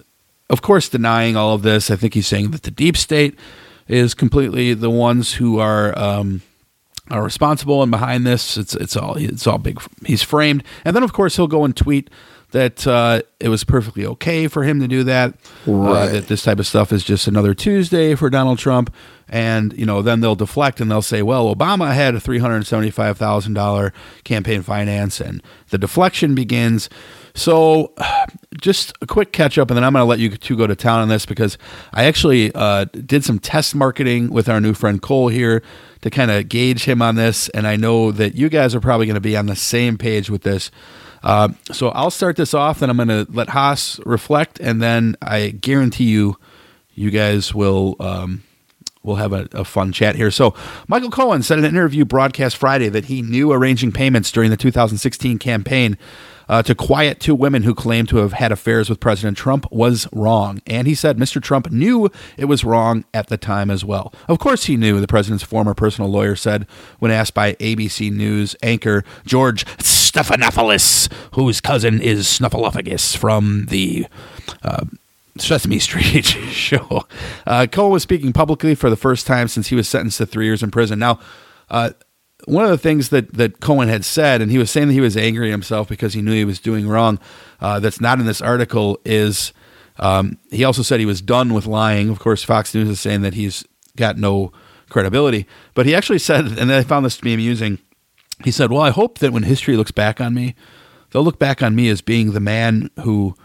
Speaker 3: of course, denying all of this. I think he's saying that the deep state is completely the ones who are um, are responsible and behind this. It's it's all it's all big. He's framed, and then of course he'll go and tweet that uh, it was perfectly okay for him to do that. Uh, that this type of stuff is just another Tuesday for Donald Trump, and you know then they'll deflect and they'll say, well, Obama had a three hundred seventy five thousand dollar campaign finance, and the deflection begins. So, [SIGHS] just a quick catch up, and then I'm going to let you two go to town on this because I actually uh, did some test marketing with our new friend Cole here to kind of gauge him on this, and I know that you guys are probably going to be on the same page with this. Uh, so I'll start this off, and I'm going to let Haas reflect, and then I guarantee you, you guys will um, we'll have a, a fun chat here. So, Michael Cohen said in an interview broadcast Friday that he knew arranging payments during the 2016 campaign uh, to quiet two women who claimed to have had affairs with President Trump was wrong. And he said Mr. Trump knew it was wrong at the time as well. Of course, he knew, the president's former personal lawyer said when asked by ABC News anchor George Stephanopoulos, whose cousin is Snuffleupagus from the. Uh, Sesame Street [LAUGHS] show. Uh, Cohen was speaking publicly for the first time since he was sentenced to three years in prison. Now, uh, one of the things that, that Cohen had said, and he was saying that he was angry at himself because he knew he was doing wrong, uh, that's not in this article, is um, he also said he was done with lying. Of course, Fox News is saying that he's got no credibility. But he actually said, and I found this to be amusing, he said, Well, I hope that when history looks back on me, they'll look back on me as being the man who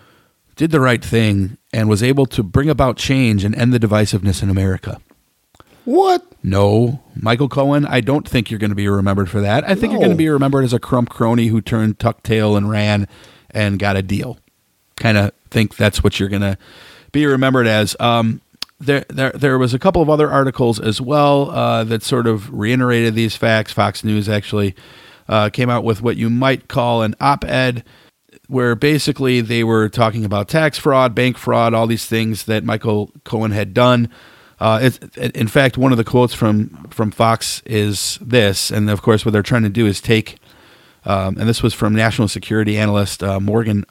Speaker 3: did the right thing and was able to bring about change and end the divisiveness in America.
Speaker 4: What?
Speaker 3: No, Michael Cohen, I don't think you're going to be remembered for that. I think you're going to be remembered as a crump crony who turned tuck tail and ran and got a deal. Kind of think that's what you're going to be remembered as. Um, there, there, there was a couple of other articles as well uh, that sort of reiterated these facts. Fox News actually uh, came out with what you might call an op-ed where basically they were talking about tax fraud, bank fraud, all these things that Michael Cohen had done. Uh, it, in fact, one of the quotes from from Fox is this, and of course, what they're trying to do is take, um, and this was from national security analyst uh, Morgan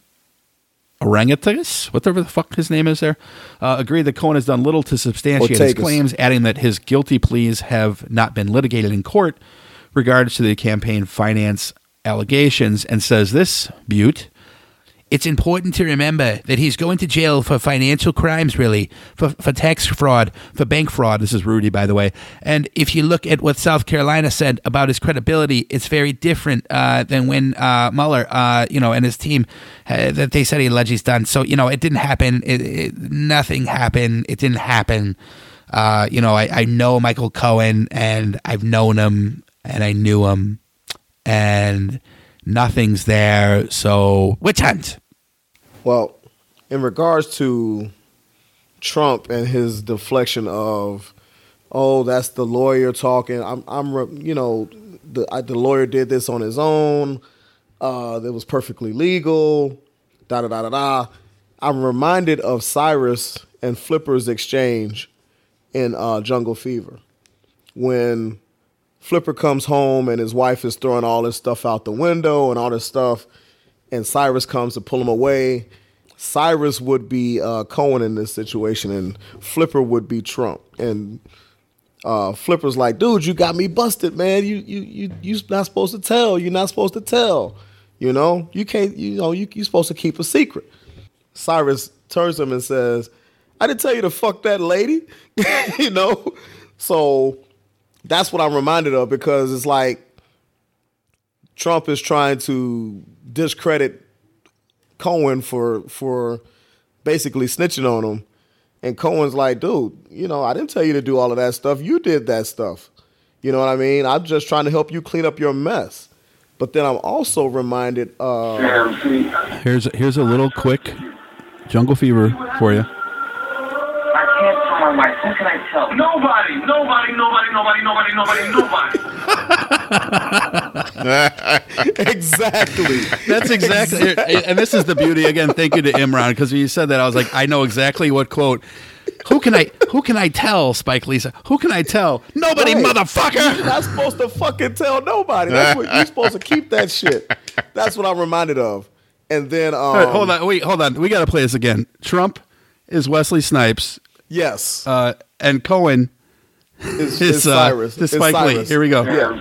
Speaker 3: Orangatus, whatever the fuck his name is there, uh, agreed that Cohen has done little to substantiate his claims, adding that his guilty pleas have not been litigated in court regards to the campaign finance allegations, and says this, Butte, it's important to remember that he's going to jail for financial crimes, really, for, for tax fraud, for bank fraud. This is Rudy, by the way. And if you look at what South Carolina said about his credibility, it's very different uh, than when uh, Mueller, uh, you know, and his team, uh, that they said he allegedly done. So, you know, it didn't happen. It, it, nothing happened. It didn't happen. Uh, you know, I, I know Michael Cohen, and I've known him, and I knew him, and nothing's there. So, witch hunt.
Speaker 4: Well, in regards to Trump and his deflection of, oh, that's the lawyer talking. I'm, I'm, you know, the I, the lawyer did this on his own. Uh, it was perfectly legal. Da da da da da. I'm reminded of Cyrus and Flipper's exchange in uh, Jungle Fever when Flipper comes home and his wife is throwing all this stuff out the window and all this stuff, and Cyrus comes to pull him away. Cyrus would be uh, Cohen in this situation, and Flipper would be Trump. And uh, Flipper's like, "Dude, you got me busted, man. You you you you're not supposed to tell. You're not supposed to tell. You know, you can't. You know, you you're supposed to keep a secret." Cyrus turns him and says, "I didn't tell you to fuck that lady." [LAUGHS] you know, so that's what I'm reminded of because it's like Trump is trying to discredit Cohen for for basically snitching on him. And Cohen's like, dude, you know, I didn't tell you to do all of that stuff. You did that stuff. You know what I mean? I'm just trying to help you clean up your mess. But then I'm also reminded uh
Speaker 3: Here's here's a little quick Jungle Fever for you.
Speaker 9: I can't tell my wife. Who can I tell? Nobody, nobody, nobody, nobody, nobody, nobody, nobody. [LAUGHS] [LAUGHS]
Speaker 4: exactly.
Speaker 3: That's exactly, and this is the beauty again. Thank you to Imran because when you said that, I was like, I know exactly what quote. Who can I? Who can I tell? Spike Lisa. Who can I tell? Nobody,
Speaker 4: Right.
Speaker 3: motherfucker.
Speaker 4: You're not supposed to fucking tell nobody. That's what you're supposed to keep that shit. That's what I'm reminded of. And then um
Speaker 3: right, hold on. Wait, hold on. We got to play this again. Trump is Wesley Snipes,
Speaker 4: Yes.
Speaker 3: uh, and Cohen
Speaker 4: It's,
Speaker 3: is
Speaker 4: it's
Speaker 3: uh,
Speaker 4: Cyrus.
Speaker 3: is
Speaker 4: It's
Speaker 3: Spike Lee.
Speaker 4: Cyrus.
Speaker 3: Here we go.
Speaker 4: Yeah.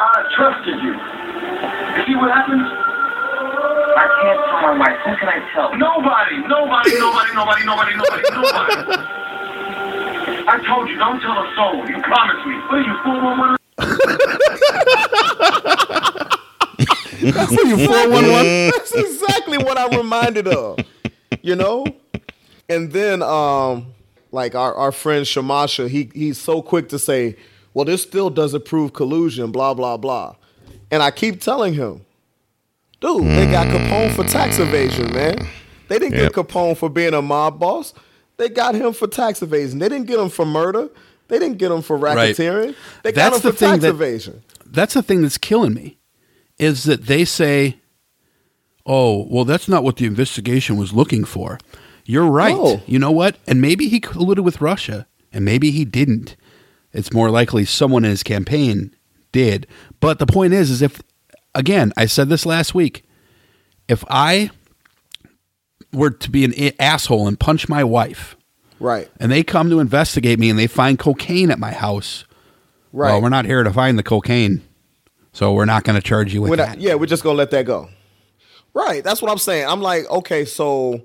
Speaker 9: I trusted you. You see what happens? I can't tell my wife. Who can I tell? Nobody, nobody, nobody, nobody, nobody, nobody, nobody. [LAUGHS] I told you, don't tell a soul. You promised me. What are you, 411? [LAUGHS]
Speaker 4: That's what you 411. That's exactly what I'm reminded of. You know? And then um like our, our friend Shamasha, he he's so quick to say, Well, this still doesn't prove collusion, blah, blah, blah. And I keep telling him, dude, they got Capone for tax evasion, man. They didn't
Speaker 5: Yep.
Speaker 4: get Capone for being a mob boss. They got him for tax evasion. They didn't get him for murder. They didn't get him for
Speaker 3: Right.
Speaker 4: racketeering. They got
Speaker 3: That's
Speaker 4: him
Speaker 3: the
Speaker 4: for
Speaker 3: thing
Speaker 4: tax
Speaker 3: that-
Speaker 4: evasion.
Speaker 3: That's the thing that's killing me, is that they say, "Oh, well, that's not what the investigation was looking for." You're right.
Speaker 4: No.
Speaker 3: You know what? And maybe he colluded with Russia, and maybe he didn't. It's more likely someone in his campaign did. But the point is, is if again, I said this last week, if I were to be an asshole and punch my wife,
Speaker 4: Right.
Speaker 3: and they come to investigate me and they find cocaine at my house,
Speaker 4: Right.
Speaker 3: well, we're not here to find the cocaine, so we're not going to charge you with
Speaker 4: We're
Speaker 3: that.
Speaker 4: not- yeah, we're just gonna let that go. Right. That's what I'm saying. I'm like, okay, so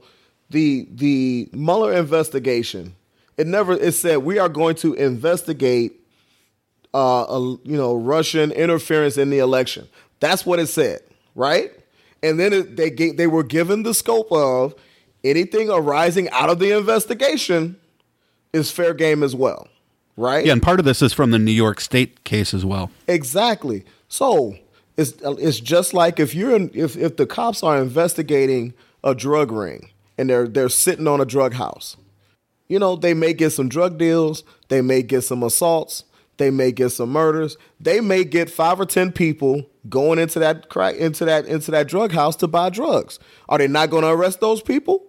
Speaker 4: the the Mueller investigation, it never it said we are going to investigate uh a, you know Russian interference in the election. That's what it said, right? And then it, they gave, they were given the scope of anything arising out of the investigation is fair game as well, right?
Speaker 3: Yeah, and part of this is from the New York State case as well.
Speaker 4: Exactly. So it's it's just like if you're in, if if the cops are investigating a drug ring and they're they're sitting on a drug house, you know they may get some drug deals, they may get some assaults, they may get some murders, they may get five or ten people going into that crack into that into that drug house to buy drugs. Are they not going to arrest those people?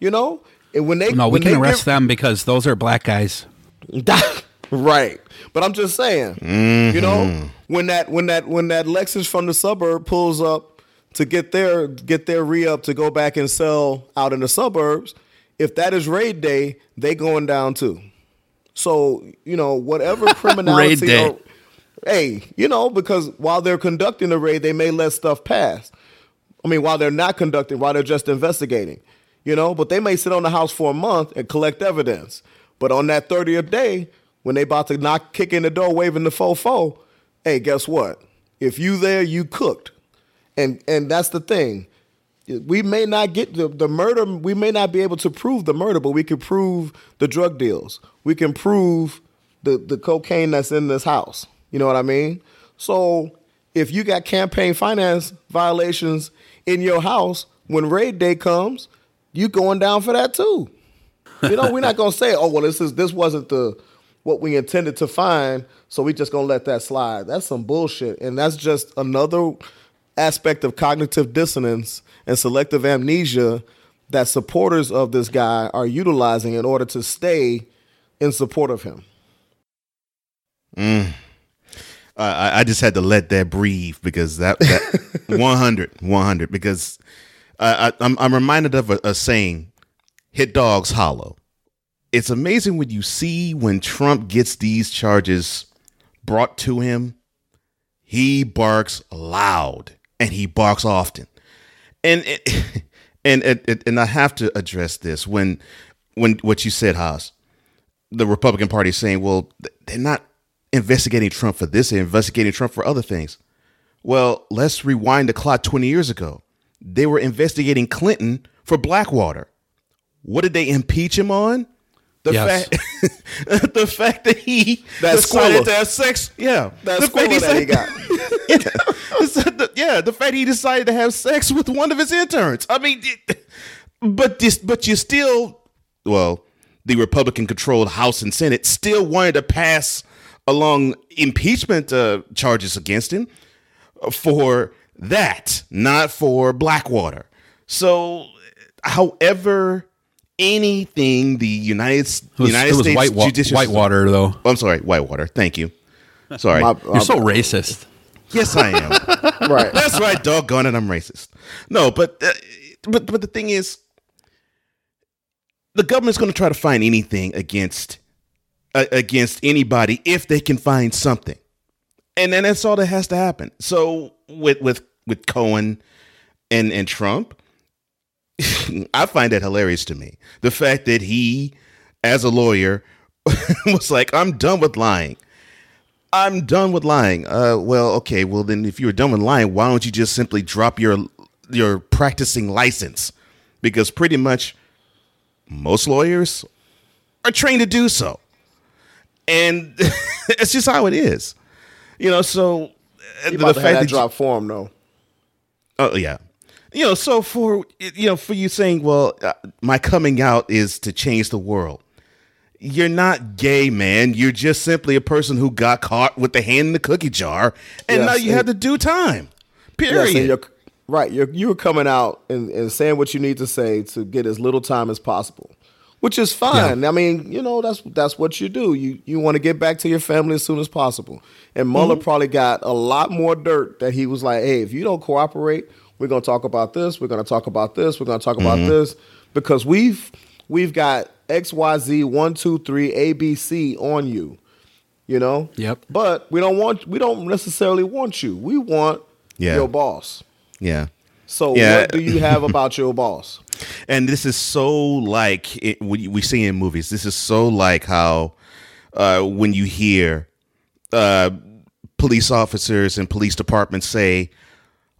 Speaker 4: You know, and when they
Speaker 3: No, we can arrest
Speaker 4: get-
Speaker 3: them because those are black guys. [LAUGHS]
Speaker 4: right. But I'm just saying, you know, mm-hmm. when that when that when that Lexus from the suburb pulls up to get their get their re up to go back and sell out in the suburbs, if that is raid day, they going down too. So you know, whatever [LAUGHS] criminality.
Speaker 3: Raid day.
Speaker 4: or- hey, you know, because while they're conducting the raid, they may let stuff pass. I mean, while they're not conducting, while they're just investigating, you know, but they may sit on the house for a month and collect evidence. But on that 30th day, when they about to knock, kick in the door, waving the fofo, hey, guess what? If you there, you cooked. And and that's the thing. We may not get the, the murder, we may not be able to prove the murder, but we can prove the drug deals. We can prove the, the cocaine that's in this house. You know what I mean? So if you got campaign finance violations in your house, when raid day comes, you going down for that too. You know, we're not gonna say, oh well, this is this wasn't the what we intended to find, so we just gonna let that slide. That's some bullshit. And that's just another aspect of cognitive dissonance and selective amnesia that supporters of this guy are utilizing in order to stay in support of him.
Speaker 5: Uh, I, I just had to let that breathe because that, that [LAUGHS] 100, 100, because I, I, I'm, I'm reminded of a, a saying, hit dogs hollow. It's amazing when you see when Trump gets these charges brought to him, he barks loud and he barks often. And [LAUGHS] and, and I have to address this when when what you said, Haas, the Republican Party is saying, well, they're not investigating Trump for this, they're investigating Trump for other things. Well, let's rewind the clock 20 years ago. They were investigating Clinton for Blackwater. What did they impeach him on? The
Speaker 3: Yes.
Speaker 5: fact, [LAUGHS] the fact that he
Speaker 4: That
Speaker 5: decided to have sex. Yeah,
Speaker 4: That
Speaker 5: the fact
Speaker 4: squirrel that he got. [LAUGHS]
Speaker 5: yeah, the fact he decided to have sex with one of his interns. I mean, but this, but you still, well, the Republican-controlled House and Senate still wanted to pass along impeachment uh, charges against him for that, not for Blackwater. So, however, anything the United
Speaker 3: It was,
Speaker 5: United
Speaker 3: it was
Speaker 5: States
Speaker 3: white,
Speaker 5: judicial
Speaker 3: Whitewater, though.
Speaker 5: I'm sorry, Whitewater. Thank you. Sorry.
Speaker 4: My-
Speaker 3: You're so racist.
Speaker 5: yes, I am. [LAUGHS]
Speaker 4: right.
Speaker 5: That's right, doggone it, I'm racist. No, but uh, but but the thing is, the government's going to try to find anything against uh, against anybody if they can find something, and then that's all that has to happen. So with with with Cohen and and Trump, I find that hilarious to me. The fact that he, as a lawyer, [LAUGHS] was like, "I'm done with lying." I'm done with lying. Uh, well, okay. Well, then, if you were done with lying, why don't you just simply drop your your practicing license? Because pretty much most lawyers are trained to do so, and [LAUGHS] it's just how it is. You know. So
Speaker 4: He about to have that drop for him though.
Speaker 5: Oh yeah. You know, so for you know, for you saying, "Well, uh, my coming out is to change the world." You're not gay, man. You're just simply a person who got caught with the hand in the cookie jar, and
Speaker 4: Yes,
Speaker 5: now you
Speaker 4: and-
Speaker 5: have to do time. Period.
Speaker 4: and you're, right. You're you were coming out and, and saying what you need to say to get as little time as possible, which is fine. I mean, you know, that's that's what you do. You you want to get back to your family as soon as possible. And Mueller probably got a lot more dirt that he was like, hey, if you don't cooperate, we're gonna talk about this. We're gonna talk about this. We're gonna talk about this because we've we've got X Y Z one two three A B C on you. You know.
Speaker 3: Yep.
Speaker 4: But we don't want we don't necessarily want you. We want
Speaker 5: Yeah.
Speaker 4: your boss.
Speaker 5: yeah.
Speaker 4: So
Speaker 5: Yeah.
Speaker 4: what do you have about your boss? [LAUGHS]
Speaker 5: and this is so like it, we, we see in movies. This is so like how uh, when you hear uh, police officers and police departments say,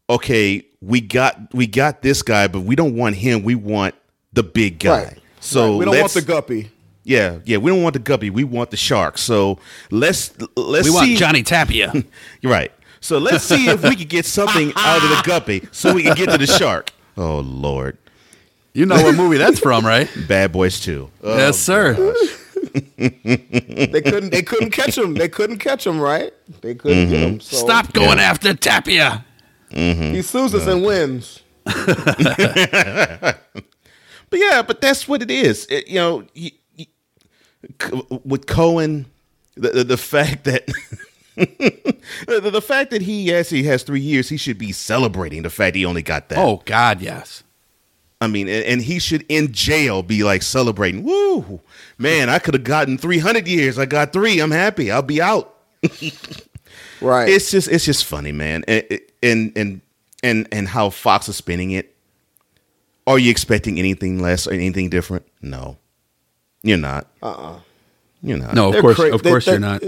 Speaker 5: "Okay, we got we got this guy, but we don't want him. We want the big guy."
Speaker 4: Right.
Speaker 5: So
Speaker 4: Right. we don't want
Speaker 5: let's-
Speaker 4: the guppy.
Speaker 5: Yeah, yeah, we don't want the guppy. We want the shark. So let's let's
Speaker 3: We want. Johnny Tapia.
Speaker 5: You're [LAUGHS] right. So let's see if we can get something [LAUGHS] out of the guppy so we can get to the shark. Oh Lord,
Speaker 3: You know what movie that's from, right? [LAUGHS]
Speaker 5: Bad Boys Two. Oh,
Speaker 3: yes, sir.
Speaker 4: They couldn't. They couldn't catch him. They couldn't catch him. Right? They couldn't get mm-hmm. him. So
Speaker 3: Stop going after Tapia. Mm-hmm.
Speaker 4: He sues us and wins. [LAUGHS]
Speaker 5: But yeah, but that's what it is. It- you know, you, you- C- with Cohen, the the, the fact that [LAUGHS] the, the fact that he actually has three years, he should be celebrating the fact he only got that.
Speaker 3: Oh God, yes.
Speaker 5: I mean, and, and he should in jail be like celebrating. Woo, man! I could have gotten three hundred years. I got three. I'm happy. I'll be out. [LAUGHS]
Speaker 4: Right.
Speaker 5: It's just it's just funny, man. And and and and and how Fox is spinning it, are you expecting anything less or anything different? No, you're not. Uh. uh You're not.
Speaker 3: No, of
Speaker 4: They're
Speaker 3: course,
Speaker 4: cra-
Speaker 3: of course
Speaker 4: they-
Speaker 3: you're not.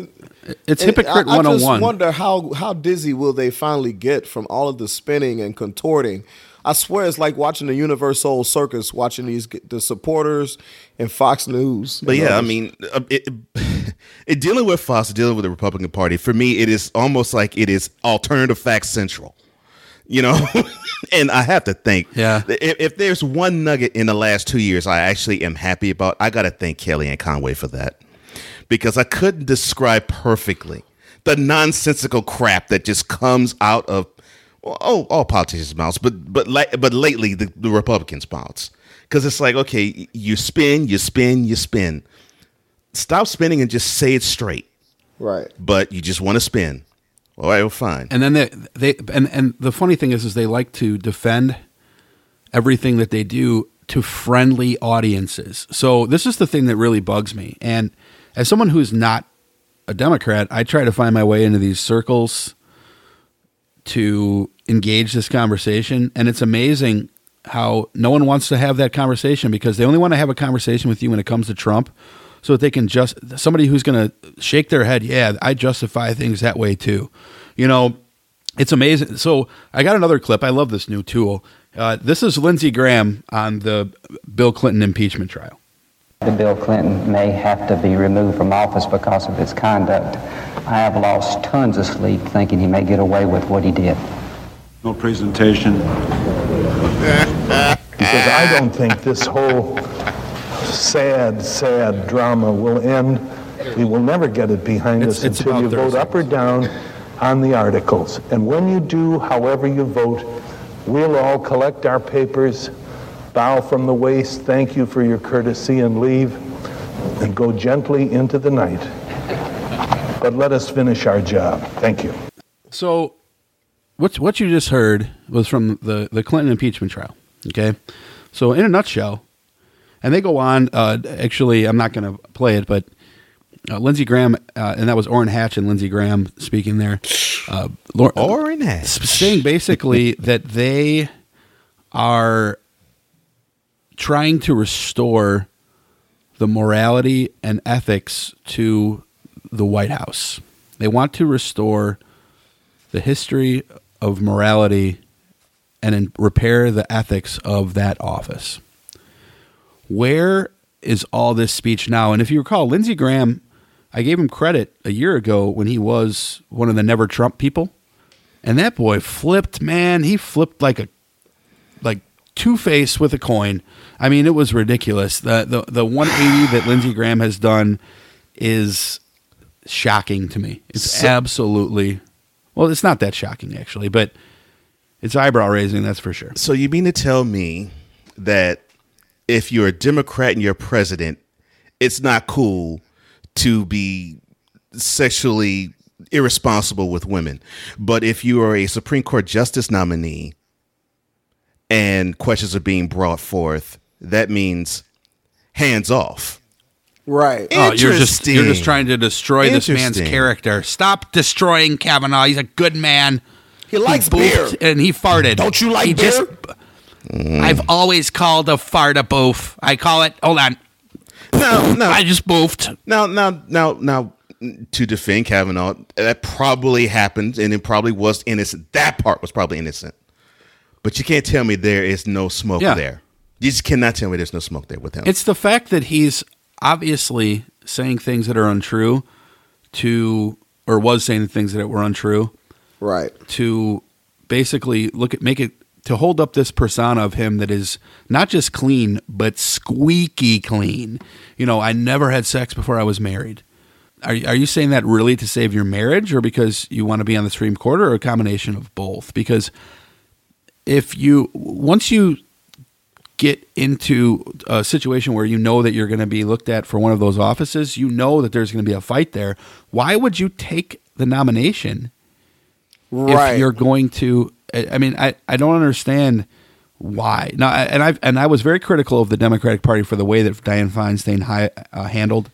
Speaker 3: It's
Speaker 4: And
Speaker 3: hypocrite
Speaker 4: I, I just wonder how how dizzy will they finally get from all of the spinning and contorting. I swear it's like watching the Universal Circus, watching these the supporters and Fox News.
Speaker 5: But yeah,
Speaker 4: know,
Speaker 5: I mean, uh, it, [LAUGHS] it, dealing with Fox, dealing with the Republican Party, for me, it is almost like it is alternative facts central. You know, [LAUGHS] and I have to think,
Speaker 3: Yeah.
Speaker 5: if, if there's one nugget in the last two years I actually am happy about, I got to thank Kellyanne Conway for that because I couldn't describe perfectly the nonsensical crap that just comes out of well, oh all politicians' mouths, but but like but lately the, the Republicans' mouths because it's like okay, you spin, you spin, you spin. Stop spinning and just say it straight.
Speaker 4: right?
Speaker 5: But you just want to spin. All right, well, fine.
Speaker 3: and then they, they and and the funny thing is is they like to defend everything that they do to friendly audiences. So this is the thing that really bugs me. And as someone who's not a Democrat, I try to find my way into these circles to engage this conversation and it's amazing how no one wants to have that conversation because they only want to have a conversation with you when it comes to Trump so that they can just somebody who's going to shake their head, yeah, I justify things that way too. You know, it's amazing. So I got another clip. I love this new tool. Uh, this is Lindsey Graham on the Bill Clinton impeachment trial.
Speaker 10: Bill Clinton may have to be removed from office because of his conduct. I have lost tons of sleep thinking he may get away with what he did.
Speaker 11: No presentation.
Speaker 12: because I don't think this whole sad, sad drama will end. We will never get it behind
Speaker 3: It's-
Speaker 12: us
Speaker 3: it's
Speaker 12: until you vote
Speaker 3: Thursday.
Speaker 12: up or down on the articles. And when you do, however you vote, we'll all collect our papers, bow from the waist, thank you for your courtesy, and leave, and go gently into the night. But let us finish our job. Thank you.
Speaker 3: So, what what you just heard was from the the Clinton impeachment trial. Okay, so in a nutshell, and they go on. Uh, actually, I'm not going to play it, but uh, Lindsey Graham, uh, and that was Orrin Hatch and Lindsey Graham speaking there. Uh, Lor-
Speaker 5: Orrin Hatch.
Speaker 3: saying basically [LAUGHS] that they are trying to restore the morality and ethics to the White House. They want to restore the history of morality and repair the ethics of that office. Where is all this speech now? And if you recall, Lindsey Graham, I gave him credit a year ago when he was one of the never Trump people. And that boy flipped, man. He flipped like a like two face with a coin. I mean, it was ridiculous. The the the 180 that Lindsey Graham has done is shocking to me. It's
Speaker 5: So-
Speaker 3: absolutely well, it's not that shocking actually, but it's eyebrow raising, that's for sure.
Speaker 5: So you mean to tell me that if you're a Democrat and you're president, it's not cool to be sexually irresponsible with women. But if you are a Supreme Court justice nominee and questions are being brought forth, that means hands off.
Speaker 4: Right.
Speaker 3: Oh, you're just you're just trying to destroy this man's
Speaker 5: Interesting.
Speaker 3: character. Stop destroying Kavanaugh. He's a good man.
Speaker 4: He likes
Speaker 3: boofed
Speaker 4: beer.
Speaker 3: and he farted.
Speaker 4: Don't you like
Speaker 3: he
Speaker 4: beer? Mm.
Speaker 3: I've always called a fart a boof. I call it. Hold on.
Speaker 5: No, no.
Speaker 3: I just boofed.
Speaker 5: Now, now, now, now, to defend Kavanaugh, that probably happened, and it probably was innocent. That part was probably innocent. But you can't tell me there is no smoke
Speaker 3: Yeah.
Speaker 5: there. You just cannot tell me there's no smoke there with him.
Speaker 3: It's the fact that he's obviously saying things that are untrue to, or was saying things that were untrue
Speaker 4: Right.
Speaker 3: to basically look at make it to hold up this persona of him that is not just clean but squeaky clean. You know, I never had sex before I was married. Are are you saying that really to save your marriage or because you want to be on the Supreme Court or a combination of both? Because if you once you get into a situation where you know that you're going to be looked at for one of those offices, you know that there's going to be a fight there. Why would you take the nomination
Speaker 4: Right.
Speaker 3: if you're going to I mean I, I don't understand why now and I and I was very critical of the Democratic Party for the way that Dianne Feinstein hi, uh, handled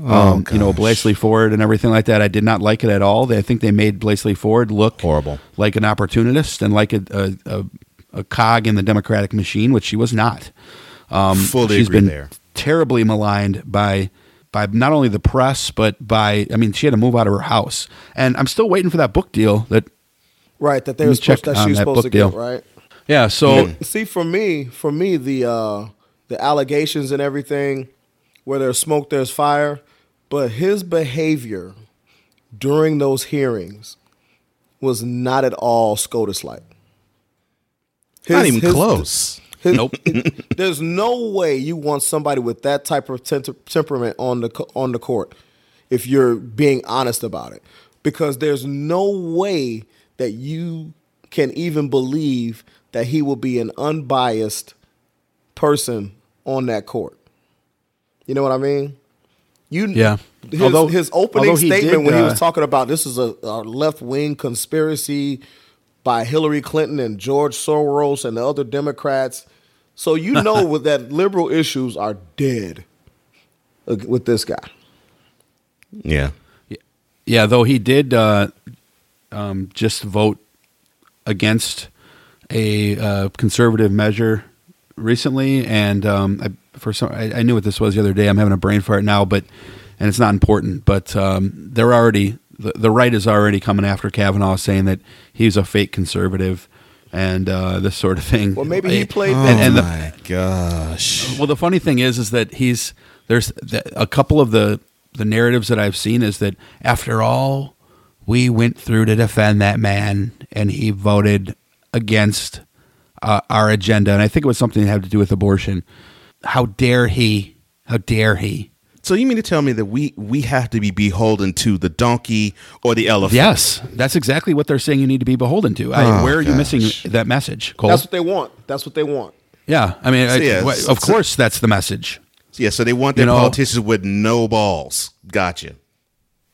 Speaker 5: Oh,
Speaker 3: um, you know, Blasey Ford and everything like that. I did not like it at all. They, I think they made Blasey Ford look
Speaker 5: Horrible.
Speaker 3: like an opportunist and like a a, a, a cog in the Democratic machine, which she was not. Um,
Speaker 5: Fully
Speaker 3: she's
Speaker 5: agree
Speaker 3: been
Speaker 5: there.
Speaker 3: terribly maligned by by not only the press but by I mean she had to move out of her house, and I'm still waiting for that book deal that
Speaker 4: Right, that they
Speaker 3: Let
Speaker 4: were supposed that she was
Speaker 3: that
Speaker 4: supposed to
Speaker 3: book deal.
Speaker 4: get, right?
Speaker 3: yeah. So
Speaker 4: See, for me, for me, the uh, the allegations and everything, where there's smoke, there's fire. But his behavior during those hearings was not at all SCOTUS like.
Speaker 5: Not even close.
Speaker 3: Nope. [LAUGHS]
Speaker 4: there's no way you want somebody with that type of tem- temperament on the on the court if you're being honest about it, because there's no way that you can even believe that he will be an unbiased person on that court. You know what I mean? You
Speaker 3: Yeah.
Speaker 4: His,
Speaker 3: Although-
Speaker 4: his opening
Speaker 3: although
Speaker 4: statement
Speaker 3: did,
Speaker 4: when he was
Speaker 3: uh,
Speaker 4: talking about this is a, a left wing conspiracy by Hillary Clinton and George Soros and the other Democrats. So you know [LAUGHS] with that liberal issues are dead with this guy.
Speaker 5: Yeah.
Speaker 3: Yeah, though he did uh, um, just vote against a uh, conservative measure recently, and um, I, for some, I, I knew what this was the other day. I'm having a brain fart now, but and it's not important. But um, they're already the, the right is already coming after Kavanaugh, saying that he's a fake conservative and uh, this sort of thing.
Speaker 4: Well, maybe he played
Speaker 5: Oh
Speaker 3: and, and the,
Speaker 5: my gosh.
Speaker 3: well, the funny thing is, is that he's there's a couple of the the narratives that I've seen is that after all we went through to defend that man, and he voted against uh, our agenda, and I think it was something that had to do with abortion. How dare he? How dare he?
Speaker 5: So you mean to tell me that we we have to be beholden to the donkey or the elephant?
Speaker 3: Yes, that's exactly what they're saying. You need to be beholden to. I,
Speaker 5: Oh,
Speaker 3: where are you missing that message, Cole?
Speaker 4: That's what they want. That's what they want.
Speaker 3: yeah, I mean, I-
Speaker 5: So, yeah,
Speaker 3: wh-
Speaker 5: so-
Speaker 3: of course, that's the message.
Speaker 5: Yeah. So they want
Speaker 3: You
Speaker 5: their
Speaker 3: know-
Speaker 5: politicians with no balls. Gotcha.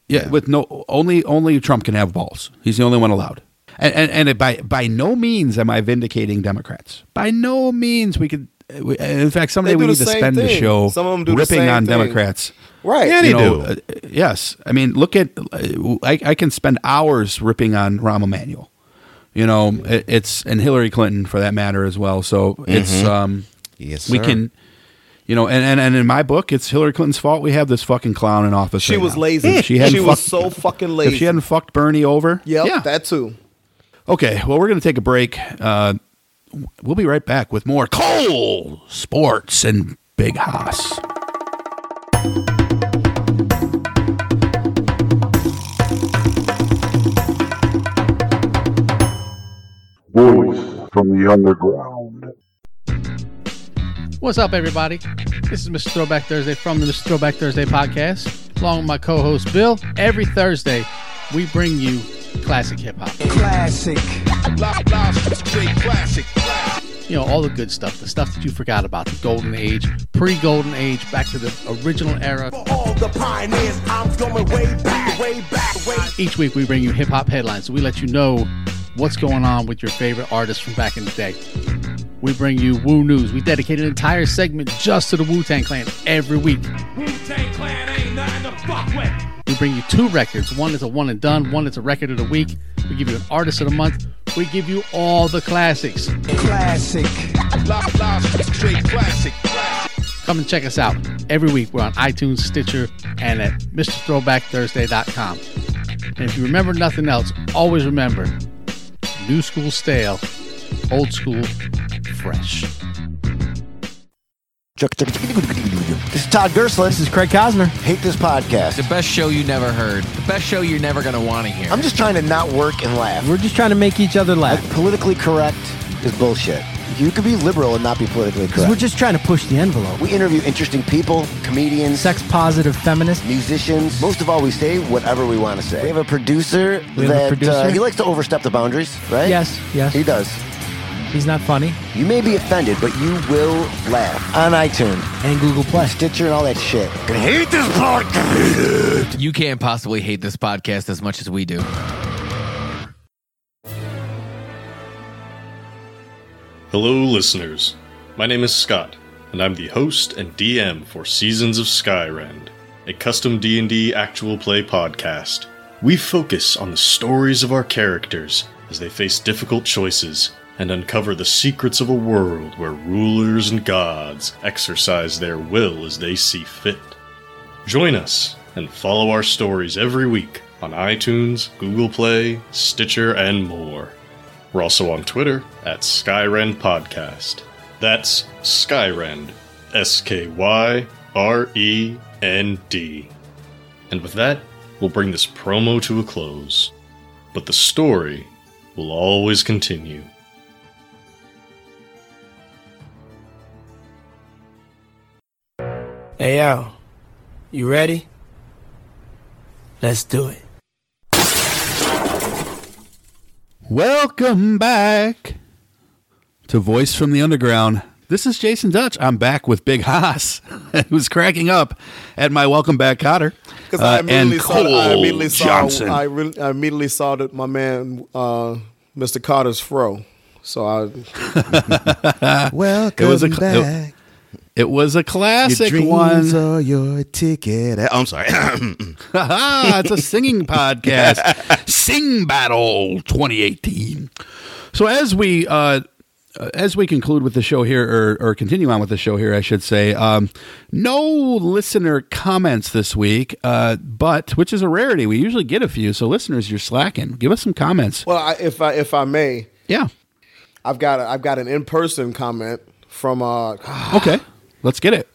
Speaker 3: Yeah, with no only only Trump can have balls. He's the only one allowed. And and, and by by no means am I vindicating Democrats. By no means we could. We- In fact, someday we need to spend the show
Speaker 4: Some of them do the
Speaker 3: ripping
Speaker 4: same
Speaker 3: on
Speaker 4: thing.
Speaker 3: Democrats.
Speaker 4: Right.
Speaker 5: Yeah, they
Speaker 3: You know,
Speaker 5: do.
Speaker 3: uh, yes, I mean, look at. uh, I, I can spend hours ripping on Rahm Emanuel. You know, it, it's and Hillary Clinton for that matter as well. So it's
Speaker 5: Mhm.
Speaker 3: um,
Speaker 5: Yes,
Speaker 3: we can. You know, and, and, and in my book, it's Hillary Clinton's fault. We have this fucking clown in office.
Speaker 4: She
Speaker 3: right
Speaker 4: was
Speaker 3: now.
Speaker 4: lazy.
Speaker 3: If she
Speaker 4: She,
Speaker 3: hadn't
Speaker 4: was
Speaker 3: fucked-
Speaker 4: so fucking lazy.
Speaker 3: if she hadn't fucked Bernie over.
Speaker 4: Yep,
Speaker 3: Yeah.
Speaker 4: that too.
Speaker 3: Okay. Well, we're going to take a break. Uh, we'll be right back with more Cole Sports and Big Haas.
Speaker 12: Voice from the underground.
Speaker 13: What's up, everybody? This is Mr. Throwback Thursday from the Mr. Throwback Thursday podcast, along with my co host Bill. Every Thursday, we bring you classic hip hop.
Speaker 14: Classic.
Speaker 13: classic. You know, all the good stuff, the stuff that you forgot about, the golden age, pre golden age, back to the original era.
Speaker 14: All the pioneers, I'm going way back, way back, way
Speaker 13: Each week, we bring you hip hop headlines. So we let you know what's going on with your favorite artists from back in the day. We bring you Wu News. We dedicate an entire segment just to the Wu Tang Clan every week.
Speaker 14: Wu-Tang Clan ain't nothing to fuck with.
Speaker 13: We bring you two records. One is a one and done, mm-hmm. one is a record of the week. We give you an artist of the month. We give you all the classics.
Speaker 14: Classic. Straight classic.
Speaker 13: Come and check us out. Every week we're on iTunes, Stitcher, and at MrThrowbackThursday.com. And if you remember nothing else, always remember new school stale, old school fresh.
Speaker 15: This is Todd Gersler. This is Craig Cosner. Hate this podcast.
Speaker 16: The best show you never heard. The best show you're never going to want to hear.
Speaker 15: I'm just trying to not work and laugh.
Speaker 17: We're just trying to make each other laugh.
Speaker 15: politically correct is bullshit. You could be liberal and not be politically correct.
Speaker 17: we're just trying to push the envelope.
Speaker 15: we interview interesting people, comedians,
Speaker 17: Sex positive feminists.
Speaker 15: musicians. Most of all, we say whatever we want to say. We have a producer
Speaker 17: We have a
Speaker 15: that
Speaker 17: producer?
Speaker 15: Uh, he likes to overstep the boundaries, right?
Speaker 17: Yes, yes.
Speaker 15: He does.
Speaker 17: He's not funny.
Speaker 15: You may be offended, but you will laugh on iTunes
Speaker 17: And Google Play.
Speaker 15: Stitcher and all that shit. I hate this podcast.
Speaker 16: You can't possibly hate this podcast as much as we do.
Speaker 18: Hello, listeners. My name is Scott, and I'm the host and DM for Seasons of Skyrend. a custom D&D actual play podcast. We focus on the stories of our characters as they face difficult choices and uncover the secrets of a world where rulers and gods exercise their will as they see fit. Join us and follow our stories every week on iTunes, Google Play, Stitcher, and more. We're also on Twitter at Skyrend Podcast. That's Skyrend, S K Y R E N D. And with that, we'll bring this promo to a close. But the story will always continue.
Speaker 19: Hey, Al, you ready? Let's do it.
Speaker 3: Welcome back to Voice from the Underground. This is Jason Dutch. I'm back with Big Haas, [LAUGHS] who's cracking up at my welcome back, Kotter.
Speaker 4: Because I
Speaker 3: Uh,
Speaker 4: immediately
Speaker 3: and
Speaker 4: saw, I
Speaker 3: Cole
Speaker 4: immediately saw,
Speaker 3: Johnson.
Speaker 4: I, re- I immediately saw that my man, uh, Mr. Carter's fro. So I
Speaker 5: Welcome [LAUGHS]
Speaker 3: it was a
Speaker 5: back.
Speaker 3: It, it was a classic
Speaker 5: your
Speaker 3: one.
Speaker 5: are your ticket. Oh, I'm sorry. [LAUGHS]
Speaker 3: it's a singing podcast. [LAUGHS] Sing Battle 2018. So as we uh, as we conclude with the show here, or, or continue on with the show here, I should say, um, no listener comments this week, uh, but which is a rarity. We usually get a few. So listeners, you're slacking. Give us some comments.
Speaker 4: well, I, if I if I may,
Speaker 3: yeah,
Speaker 4: I've got a, I've got an in person comment from uh,
Speaker 3: Okay, let's get it.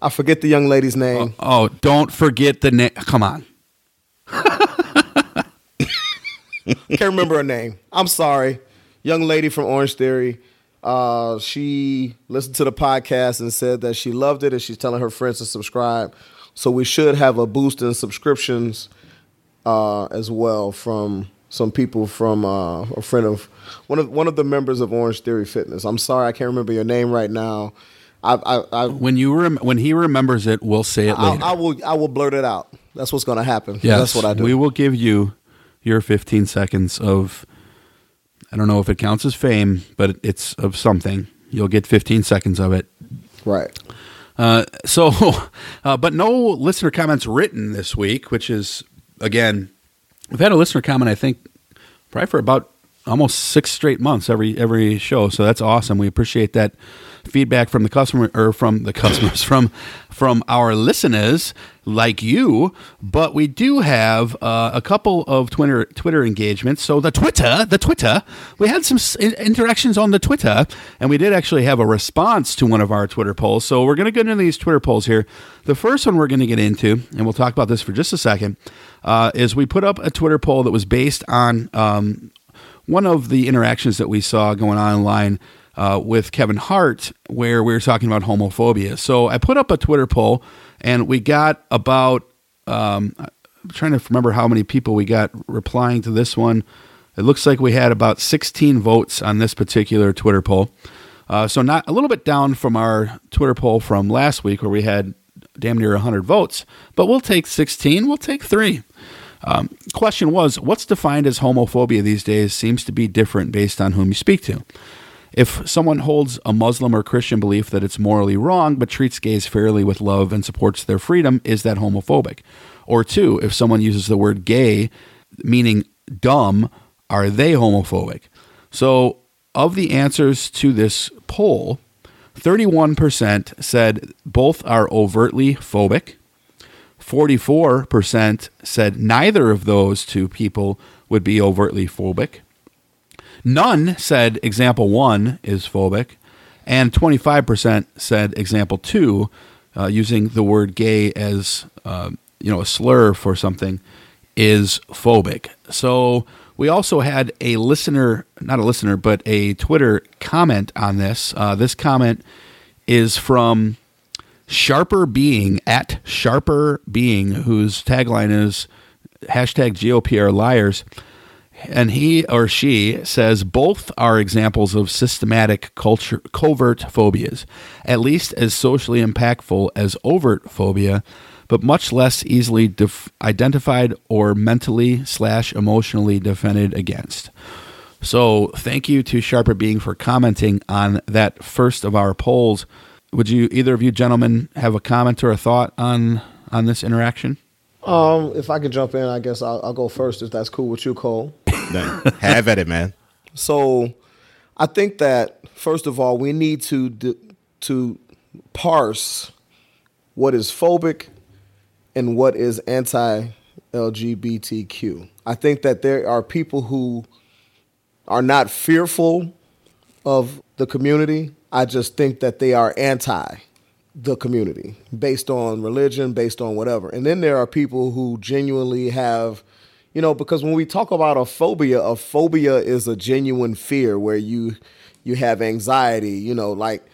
Speaker 4: I forget the young lady's name.
Speaker 3: Oh, don't forget the name. Come on. [LAUGHS]
Speaker 4: Can't remember her name. I'm sorry. Young lady from Orange Theory. Uh, she listened to the podcast and said that she loved it and she's telling her friends to subscribe. So we should have a boost in subscriptions uh, as well from some people from uh, a friend of one of one of the members of Orange Theory Fitness. I'm sorry I can't remember your name right now. I, I, I
Speaker 3: When you rem- when he remembers it, we'll say it later.
Speaker 4: I, I will I will blurt it out. That's what's going to happen. That's what I do.
Speaker 3: We will give you your 15 seconds of. I don't know if it counts as fame, but it's of something. You'll get 15 seconds of it.
Speaker 4: Right.
Speaker 3: Uh, so, [LAUGHS] uh, but no listener comments written this week, which is again, we've had a listener comment. I think probably for about almost six straight months every every show. So that's awesome. We appreciate that feedback from the customer or from the customers [LAUGHS] from from our listeners like you. But we do have uh, a couple of Twitter Twitter engagements. So the Twitter, the Twitter, we had some s- interactions on the Twitter, and we did actually have a response to one of our Twitter polls. So we're going to get into these Twitter polls here. The first one we're going to get into, and we'll talk about this for just a second, uh, is we put up a Twitter poll that was based on um, one of the interactions that we saw going on online uh, with Kevin Hart, where we were talking about homophobia. So I put up a Twitter poll, and we got about um, I'm trying to remember how many people we got replying to this one. It looks like we had about 16 votes on this particular Twitter poll. Uh, so not a little bit down from our Twitter poll from last week, where we had damn near 100 votes. But we'll take 16. We'll take three. Um, question was, what's defined as homophobia these days seems to be different based on whom you speak to. If someone holds a Muslim or Christian belief that it's morally wrong but treats gays fairly with love and supports their freedom, is that homophobic? Or two, if someone uses the word gay, meaning dumb, are they homophobic? So, of the answers to this poll, 31% said both are overtly phobic. 44% said neither of those two people would be overtly phobic. None said example one is phobic. And 25% said example two, uh, using the word gay as uh, you know a slur for something, is phobic. So we also had a listener, not a listener, but a Twitter comment on this. Uh, this comment is from Sharper Being at Sharper Being, whose tagline is hashtag GOP are liars. And he or she says both are examples of systematic culture covert phobias, at least as socially impactful as overt phobia, but much less easily def- identified or mentally slash emotionally defended against. So thank you to Sharper Being for commenting on that first of our polls. Would you either of you gentlemen have a comment or a thought on on this interaction?
Speaker 4: Um, if I could jump in, I guess I'll, I'll go first if that's cool with you, Cole.
Speaker 5: Have at it, man.
Speaker 4: So, I think that first of all, we need to d- to parse what is phobic and what is anti-LGBTQ. I think that there are people who are not fearful of the community. I just think that they are anti the community based on religion, based on whatever. And then there are people who genuinely have, you know, because when we talk about a phobia, a phobia is a genuine fear where you you have anxiety, you know, like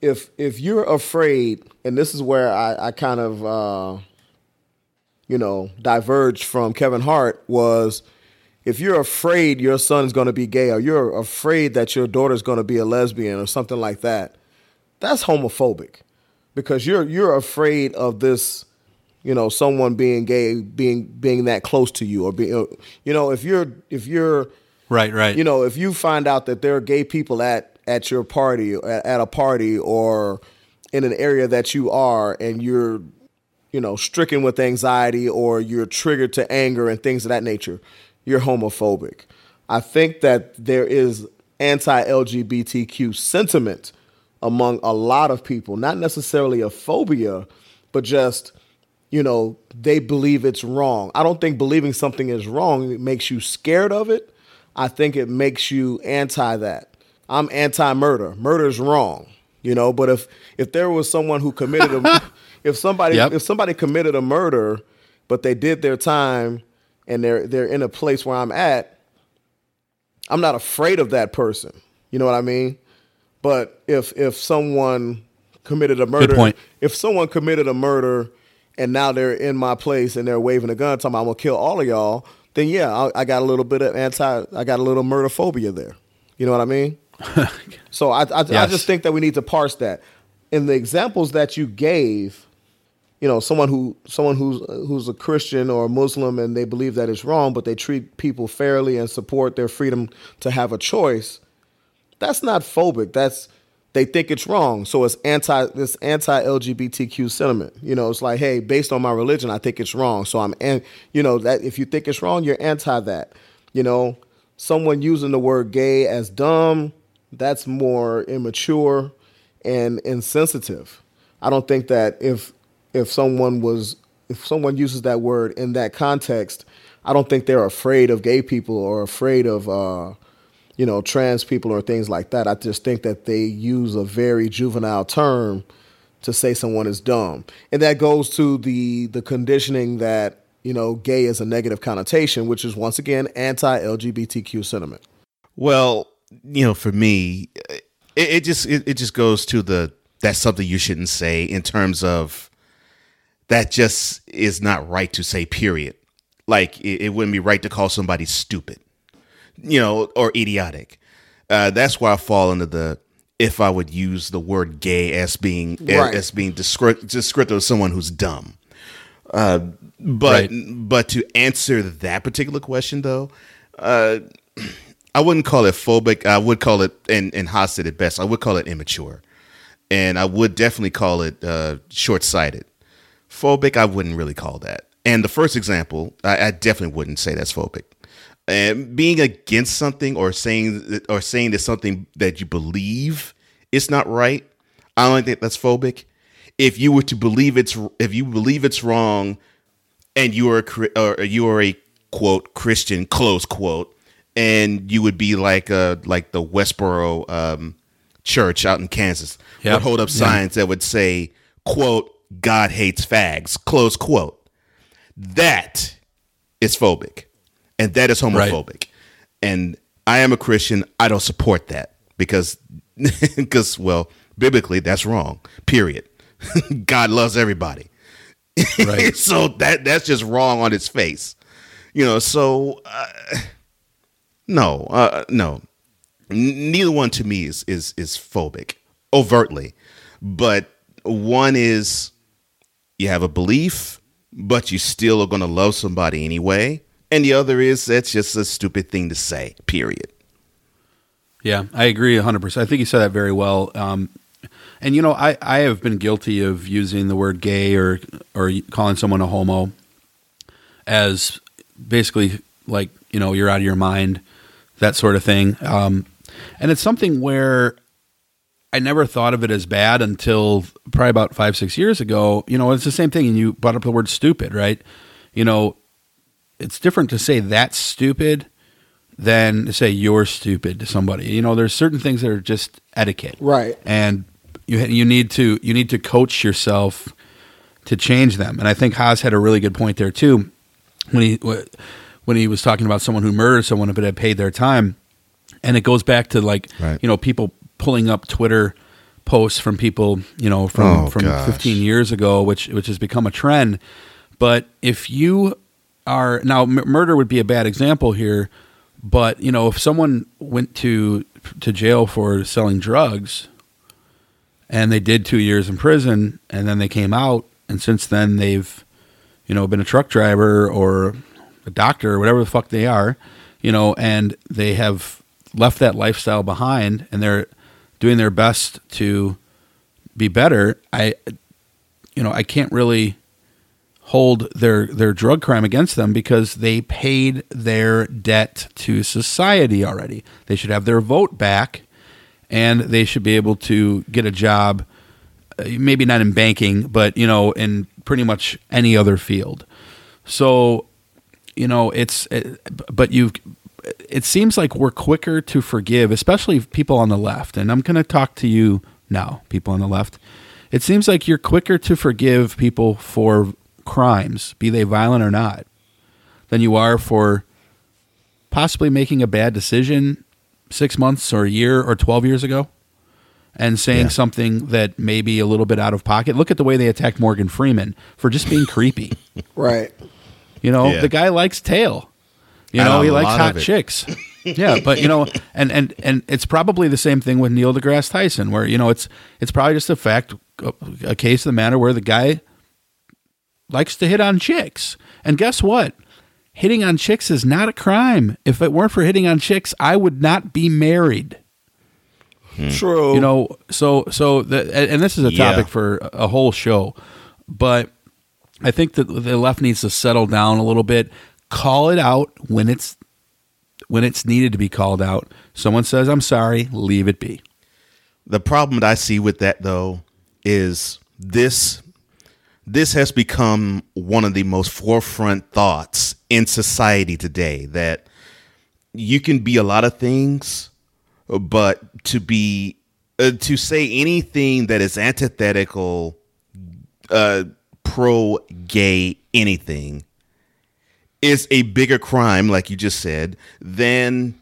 Speaker 4: if if you're afraid, and this is where I, I kind of uh, you know, diverged from Kevin Hart was if you're afraid your son's going to be gay or you're afraid that your daughter's going to be a lesbian or something like that, that's homophobic because you're you're afraid of this, you know, someone being gay being being that close to you or being, you know, if you're if you're
Speaker 3: Right, right.
Speaker 4: you know, if you find out that there are gay people at at your party at, at a party or in an area that you are and you're you know stricken with anxiety or you're triggered to anger and things of that nature you're homophobic i think that there is anti-lgbtq sentiment among a lot of people not necessarily a phobia but just you know they believe it's wrong. I don't think believing something is wrong makes you scared of it. I think it makes you anti that. I'm anti-murder. Murder is wrong you know but if if there was someone who committed a [LAUGHS] if somebody
Speaker 3: Yep.
Speaker 4: if somebody committed a murder but they did their time and they're they're in a place where i'm at i'm not afraid of that person. You know what i mean but if if someone committed a murder if someone committed a murder and now they're in my place and they're waving a gun talking about i'm gonna kill all of y'all then yeah I, I got a little bit of anti i got a little murder phobia there you know what i mean [LAUGHS] so I, I, I just think that we need to parse that. In the examples that you gave, you know, someone who someone who's who's a Christian or a Muslim and they believe that it's wrong, but they treat people fairly and support their freedom to have a choice. That's not phobic. That's they think it's wrong. So it's anti this anti LGBTQ sentiment. You know, it's like, hey, based on my religion, I think it's wrong. So I'm and you know that if you think it's wrong, you're anti that. You know, someone using the word gay as dumb, that's more immature and insensitive. I don't think that if if someone was if someone uses that word in that context, I don't think they're afraid of gay people or afraid of uh, you know trans people or things like that. I just think that they use a very juvenile term to say someone is dumb, and that goes to the the conditioning that you know gay is a negative connotation, which is once again anti-LGBTQ sentiment.
Speaker 5: Well, you know, for me, it, it just it, it just goes to the that's something you shouldn't say in terms of that just is not right to say. Period. Like it, it wouldn't be right to call somebody stupid, you know, or idiotic. Uh, that's why I fall into the if I would use the word gay as being
Speaker 4: Right.
Speaker 5: as being descriptive, descriptive of someone who's dumb. Uh, but but to answer that particular question though, uh, [CLEARS THROAT] I wouldn't call it phobic. I would call it, and and Haas said it best. I would call it immature, and I would definitely call it uh, short sighted. Phobic, I wouldn't really call that. And the first example, I, I definitely wouldn't say that's phobic. And being against something or saying that- or saying that something that you believe is not right, I don't think that's phobic. If you were to believe it's if you believe it's wrong, and you are a, or you are a quote Christian close quote, and you would be like uh like the Westboro um, church out in Kansas
Speaker 3: Yep.
Speaker 5: would hold up signs that would say quote God hates fags close quote. That is phobic, and that is
Speaker 3: Right.
Speaker 5: homophobic. And I am a Christian. I don't support that because [LAUGHS] because well biblically that's wrong. Period. [LAUGHS] God loves everybody.
Speaker 3: Right. [LAUGHS]
Speaker 5: so that that's just wrong on its face. You know, so uh, no, uh, no. Neither one to me is is is phobic overtly. But one is you have a belief, but you still are going to love somebody anyway. And the other is that's just a stupid thing to say. Period.
Speaker 3: Yeah, I agree 100%. I think you said that very well. Um, and, you know, I, I have been guilty of using the word gay or or calling someone a homo as basically like you know you're out of your mind, that sort of thing. Um, and it's something where I never thought of it as bad until probably about five six years ago. You know, it's the same thing. And you brought up the word stupid, right? You know, it's different to say that's stupid than to say you're stupid to somebody. You know, there's certain things that are just etiquette,
Speaker 4: Right.
Speaker 3: And you you need to you need to coach yourself to change them. And I think Haas had a really good point there too when he when he was talking about someone who murdered someone but had paid their time. And it goes back to like you know people pulling up Twitter posts from people you know from
Speaker 5: Oh,
Speaker 3: from
Speaker 5: gosh.
Speaker 3: 15 years ago, which which has become a trend. But if you are now m- murder would be a bad example here, but you know if someone went to to jail for selling drugs and they did two years in prison and then they came out and since then they've you know been a truck driver or a doctor or whatever the fuck they are you know and they have left that lifestyle behind and they're doing their best to be better i you know i can't really hold their their drug crime against them because they paid their debt to society already they should have their vote back and they should be able to get a job uh, maybe not in banking but you know in pretty much any other field so you know it's it, but you've. it seems like we're quicker to forgive especially people on the left and i'm going to talk to you now people on the left it seems like you're quicker to forgive people for crimes be they violent or not than you are for possibly making a bad decision six months or a year or 12 years ago and saying something that may be a little bit out of pocket. Look at the way they attacked Morgan Freeman for just being creepy. [LAUGHS]
Speaker 4: Right.
Speaker 3: You know,
Speaker 5: Yeah.
Speaker 3: the guy likes tail. You know, he likes hot chicks. [LAUGHS] yeah, but you know, and and and it's probably the same thing with Neil deGrasse Tyson, where you know it's it's probably just a fact, a, a case of the matter where the guy likes to hit on chicks. And guess what? Hitting on chicks is not a crime. If it weren't for hitting on chicks, I would not be married. Hmm.
Speaker 4: True.
Speaker 3: You know, so so the, and and this is a
Speaker 5: Yeah.
Speaker 3: topic for a whole show, but I think that the left needs to settle down a little bit, call it out when it's when it's needed to be called out. Someone says I'm sorry, leave it be.
Speaker 5: The problem that I see with that though is this this has become one of the most forefront thoughts in society today that you can be a lot of things but to be uh, to say anything that is antithetical uh pro gay anything is a bigger crime like you just said than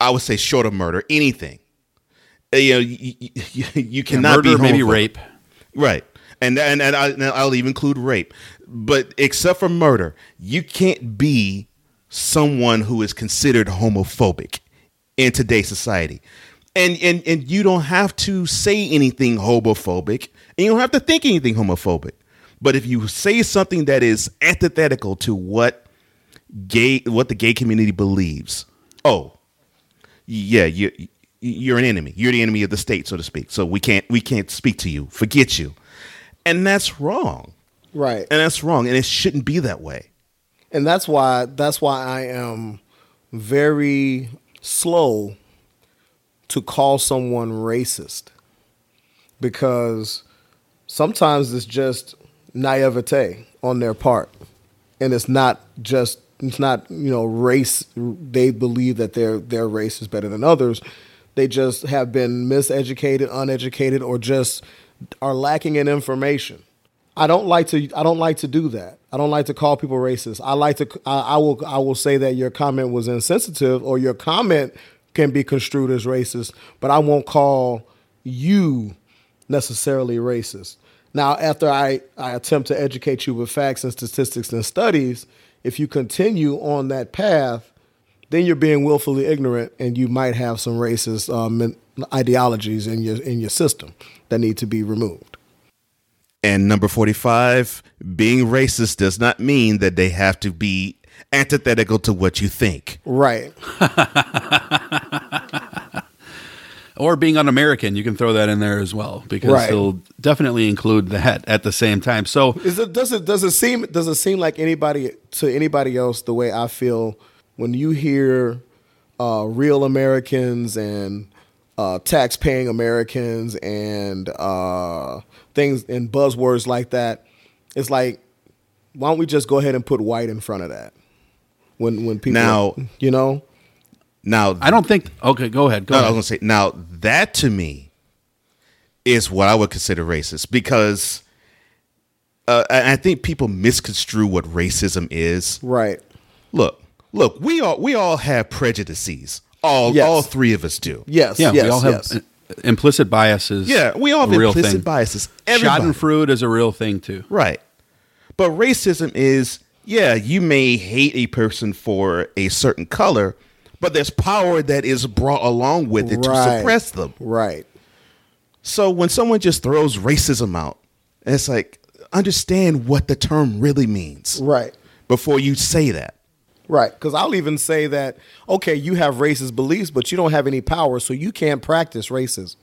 Speaker 5: I would say short of murder anything uh, you know, you, you, you cannot
Speaker 3: murder,
Speaker 5: be
Speaker 3: maybe rape.
Speaker 5: right? And and and, I, and I'll even include rape, but except for murder, you can't be someone who is considered homophobic in today's society, and and and you don't have to say anything homophobic, and you don't have to think anything homophobic. But if you say something that is antithetical to what gay what the gay community believes, oh, yeah, you you're an enemy. You're the enemy of the state, so to speak. So we can't we can't speak to you. Forget you. And that's wrong.
Speaker 4: Right.
Speaker 5: And that's wrong. And it shouldn't be that way.
Speaker 4: and that's why that's why I am very slow to call someone racist because sometimes it's just naivete on their part and it's not just it's not you know race they believe that their their race is better than others they just have been miseducated uneducated or just are lacking in information I don't like to. I don't like to do that. I don't like to call people racist. I like to. I, I will. I will say that your comment was insensitive, or your comment can be construed as racist. But I won't call you necessarily racist. Now, after I, I attempt to educate you with facts and statistics and studies, if you continue on that path, then you're being willfully ignorant, and you might have some racist um, ideologies in your in your system that need to be removed.
Speaker 5: And number 45, being racist does not mean that they have to be antithetical to what you think.
Speaker 4: Right. [LAUGHS]
Speaker 3: or being un-American. You can throw that in there as well because
Speaker 4: Right.
Speaker 3: he'll definitely include that at the same time. So
Speaker 4: Is it does it does it seem does it seem like anybody to anybody else the way I feel when you hear uh, real Americans and uh, tax-paying Americans and uh, things and buzzwords like that? It's like, why don't we just go ahead and put white in front of that? When when people
Speaker 5: Now-
Speaker 4: you know
Speaker 5: Now
Speaker 3: I don't think. Okay, go ahead. Go
Speaker 5: no,
Speaker 3: ahead.
Speaker 5: I was gonna say now that to me is what I would consider racist because uh, I I think people misconstrue what racism is.
Speaker 4: right
Speaker 5: Look, look, we all we all have prejudices. All
Speaker 4: Yes.
Speaker 5: all three of us do.
Speaker 4: yes
Speaker 3: yeah,
Speaker 4: yes
Speaker 3: we all have
Speaker 4: yes.
Speaker 3: implicit biases.
Speaker 5: Yeah, we all have
Speaker 3: real
Speaker 5: implicit
Speaker 3: thing.
Speaker 5: biases. Everybody.
Speaker 3: Schadenfreude is a real thing too.
Speaker 5: Right. But racism is, yeah, you may hate a person for a certain color, but there's power that is brought along with it to suppress them.
Speaker 4: right
Speaker 5: So when someone just throws racism out, it's like, understand what the term really means
Speaker 4: right.
Speaker 5: before you say that.
Speaker 4: Right, because I'll even say that okay, you have racist beliefs, but you don't have any power, so you can't practice racism.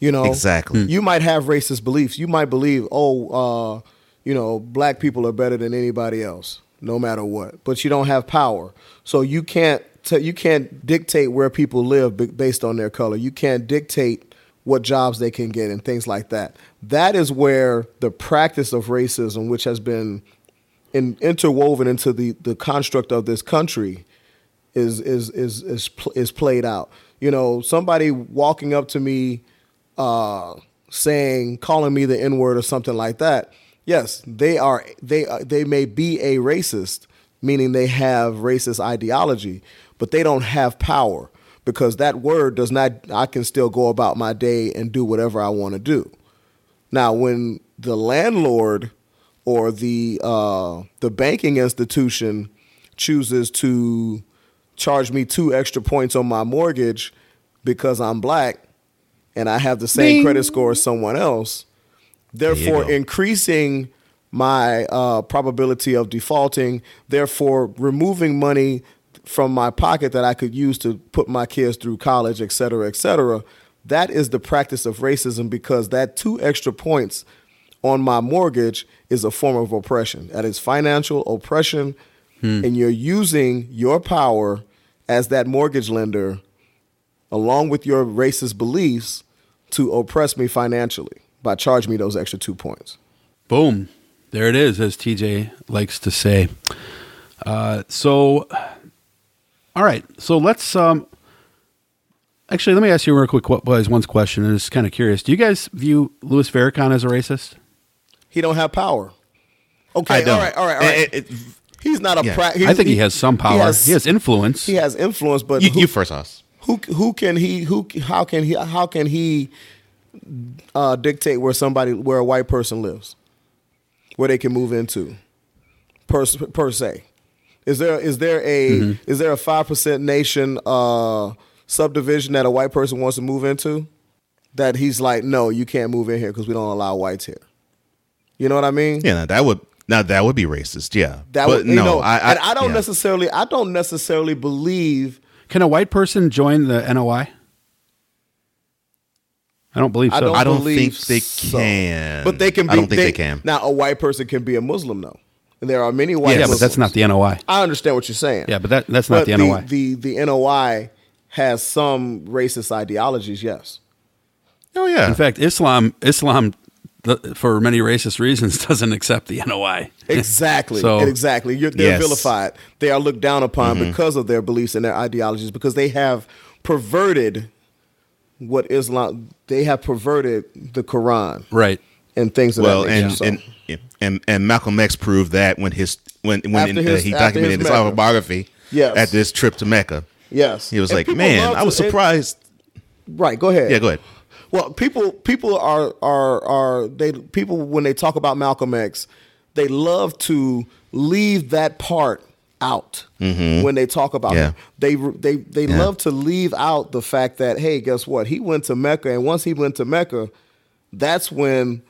Speaker 4: You know,
Speaker 5: Exactly.
Speaker 3: Hmm.
Speaker 4: You might have racist beliefs. You might believe, oh, uh, you know, black people are better than anybody else, no matter what. But you don't have power, so you can't t- you can't dictate where people live b- based on their color. You can't dictate what jobs they can get and things like that. That is where the practice of racism, which has been in, interwoven into the, the construct of this country is is is is is played out. You know, somebody walking up to me, uh, saying, calling me the N word or something like that. Yes, they are. They uh, they may be a racist, meaning they have racist ideology, but they don't have power because that word does not. I can still go about my day and do whatever I want to do. Now, when the landlord or the uh, the banking institution chooses to charge me two extra points on my mortgage because I'm black and I have the same
Speaker 5: Ding.
Speaker 4: credit score as someone else, therefore increasing my uh, probability of defaulting, therefore removing money from my pocket that I could use to put my kids through college, et cetera, et cetera. That is the practice of racism because that two extra points on my mortgage is a form of oppression. That is financial oppression, and you're using your power as that mortgage lender, along with your racist beliefs, to oppress me financially by charging me those extra two points.
Speaker 3: Boom. There it is, as TJ likes to say. Uh, so, all right. So let's. Um, actually, let me ask you a real quick what was one question, and it's kind of curious. Do you guys view Louis Farrakhan as a racist?
Speaker 4: He don't have power. Okay, all right, all right, all right.
Speaker 5: It- it-
Speaker 4: he's not a.
Speaker 5: Yeah.
Speaker 4: pra-
Speaker 3: I think he has some power. He has influence.
Speaker 4: He has influence, but
Speaker 5: you,
Speaker 4: who,
Speaker 5: you first, Hoss.
Speaker 4: who who can he who how can he how can he uh, dictate where somebody where a white person lives, where they can move into, per per se. Is there is there a
Speaker 3: Mm-hmm.
Speaker 4: is there a five percent nation uh, subdivision that a white person wants to move into? That he's like, no, you can't move in here because we don't allow whites here. You know what I mean?
Speaker 5: Yeah, that would now that would be racist. Yeah,
Speaker 4: That
Speaker 5: but
Speaker 4: would, you
Speaker 5: no,
Speaker 4: know,
Speaker 5: I, I,
Speaker 4: and I don't
Speaker 5: yeah.
Speaker 4: necessarily I don't necessarily believe
Speaker 3: Can a white person join the NOI? I don't believe so.
Speaker 4: I don't,
Speaker 5: I don't
Speaker 4: believe
Speaker 5: think they
Speaker 4: so.
Speaker 5: can.
Speaker 4: But they can be.
Speaker 5: I don't think they can.
Speaker 4: Now, a white person can be a Muslim, though. And there are many white. Muslims.
Speaker 3: Yeah, but that's not the NOI.
Speaker 4: I understand what you're saying.
Speaker 3: Yeah, but that that's not
Speaker 4: But
Speaker 3: the NOI.
Speaker 4: The, the NOI has some racist ideologies. Yes.
Speaker 5: Oh yeah.
Speaker 3: In fact, Islam Islam the, for many racist reasons [LAUGHS] doesn't accept the NOI. [LAUGHS]
Speaker 4: Exactly.
Speaker 3: So-
Speaker 4: exactly. You're, they're
Speaker 5: Yes.
Speaker 4: vilified. They are looked down upon
Speaker 3: Mm-hmm.
Speaker 4: because of their beliefs and their ideologies. Because they have perverted what Islam. They have perverted the Quran
Speaker 3: Right.
Speaker 4: and things of
Speaker 5: well,
Speaker 4: that nature.
Speaker 5: and,
Speaker 4: So-
Speaker 5: and and and Malcolm X proved that when his when when
Speaker 4: After
Speaker 5: uh, he documented
Speaker 4: his
Speaker 5: his autobiography
Speaker 4: Yes.
Speaker 5: at this trip to Mecca.
Speaker 4: yes,
Speaker 5: He was
Speaker 4: And
Speaker 5: like, "Man, I was
Speaker 4: to- and-
Speaker 5: surprised."
Speaker 4: Right. Go ahead.
Speaker 5: Yeah, go ahead.
Speaker 4: Well, people people are are are they people when they talk about Malcolm X, they love to leave that part out when they talk about
Speaker 5: Yeah.
Speaker 4: him. They they they
Speaker 5: Yeah.
Speaker 4: love to leave out the fact that hey, guess what? He went to Mecca, and once he went to Mecca, that's when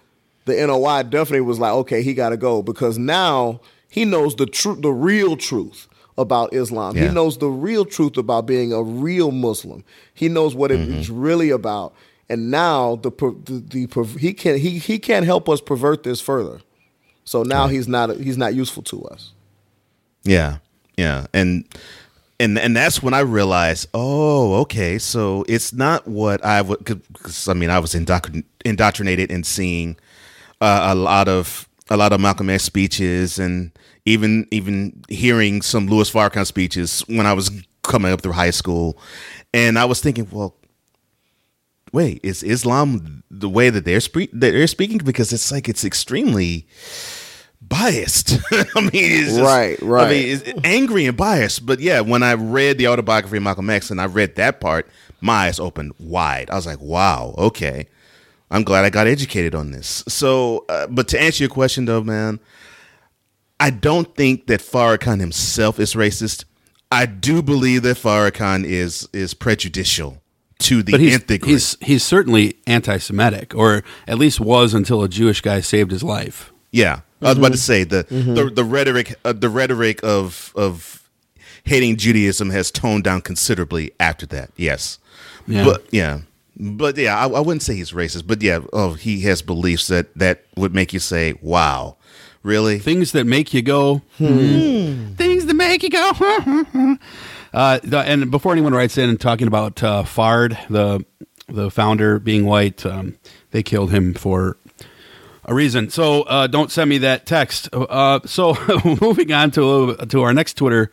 Speaker 4: the NOI definitely was like, okay, he got to go because now he knows the truth, the real truth about Islam.
Speaker 5: Yeah.
Speaker 4: He knows the real truth about being a real Muslim. He knows what
Speaker 5: Mm-hmm.
Speaker 4: it's really about. And now the the, the he can he he can't help us pervert this further. So now he's not he's not useful to us.
Speaker 5: Yeah, yeah, and and and that's when I realized, oh, okay, so it's not what I would. Because I mean, I was indoctr- indoctrinated in seeing uh, a lot of a lot of Malcolm X speeches, and even even hearing some Louis Farrakhan speeches when I was coming up through high school, and I was thinking, well. Wait, is Islam the way that they're spe- that they're speaking? Because it's like it's extremely biased. [LAUGHS] I mean, it's just,
Speaker 4: Right, right.
Speaker 5: I mean, it's angry and biased. But yeah, when I read the autobiography of Malcolm X and I read that part, my eyes opened wide. I was like, wow, okay. I'm glad I got educated on this. So, uh, but to answer your question though, man, I don't think that Farrakhan himself is racist. I do believe that Farrakhan is is prejudicial to the
Speaker 3: but he's,
Speaker 5: nth degree.
Speaker 3: he's he's certainly anti-Semitic, or at least was until a Jewish guy saved his life.
Speaker 5: Yeah, I was about
Speaker 3: Mm-hmm.
Speaker 5: to say the the, the rhetoric uh, the rhetoric of of hating Judaism has toned down considerably after that. Yes,
Speaker 3: Yeah.
Speaker 5: but yeah, but yeah, I, I wouldn't say he's racist, but yeah, oh, he has beliefs that that would make you say, "Wow, really?"
Speaker 3: Things that make you go, hmm. things that make you go. [LAUGHS] uh, the, and before anyone writes in and talking about uh, Fard, the the founder being white, um, they killed him for a reason. So uh, don't send me that text. Uh, so [LAUGHS] moving on to to our next Twitter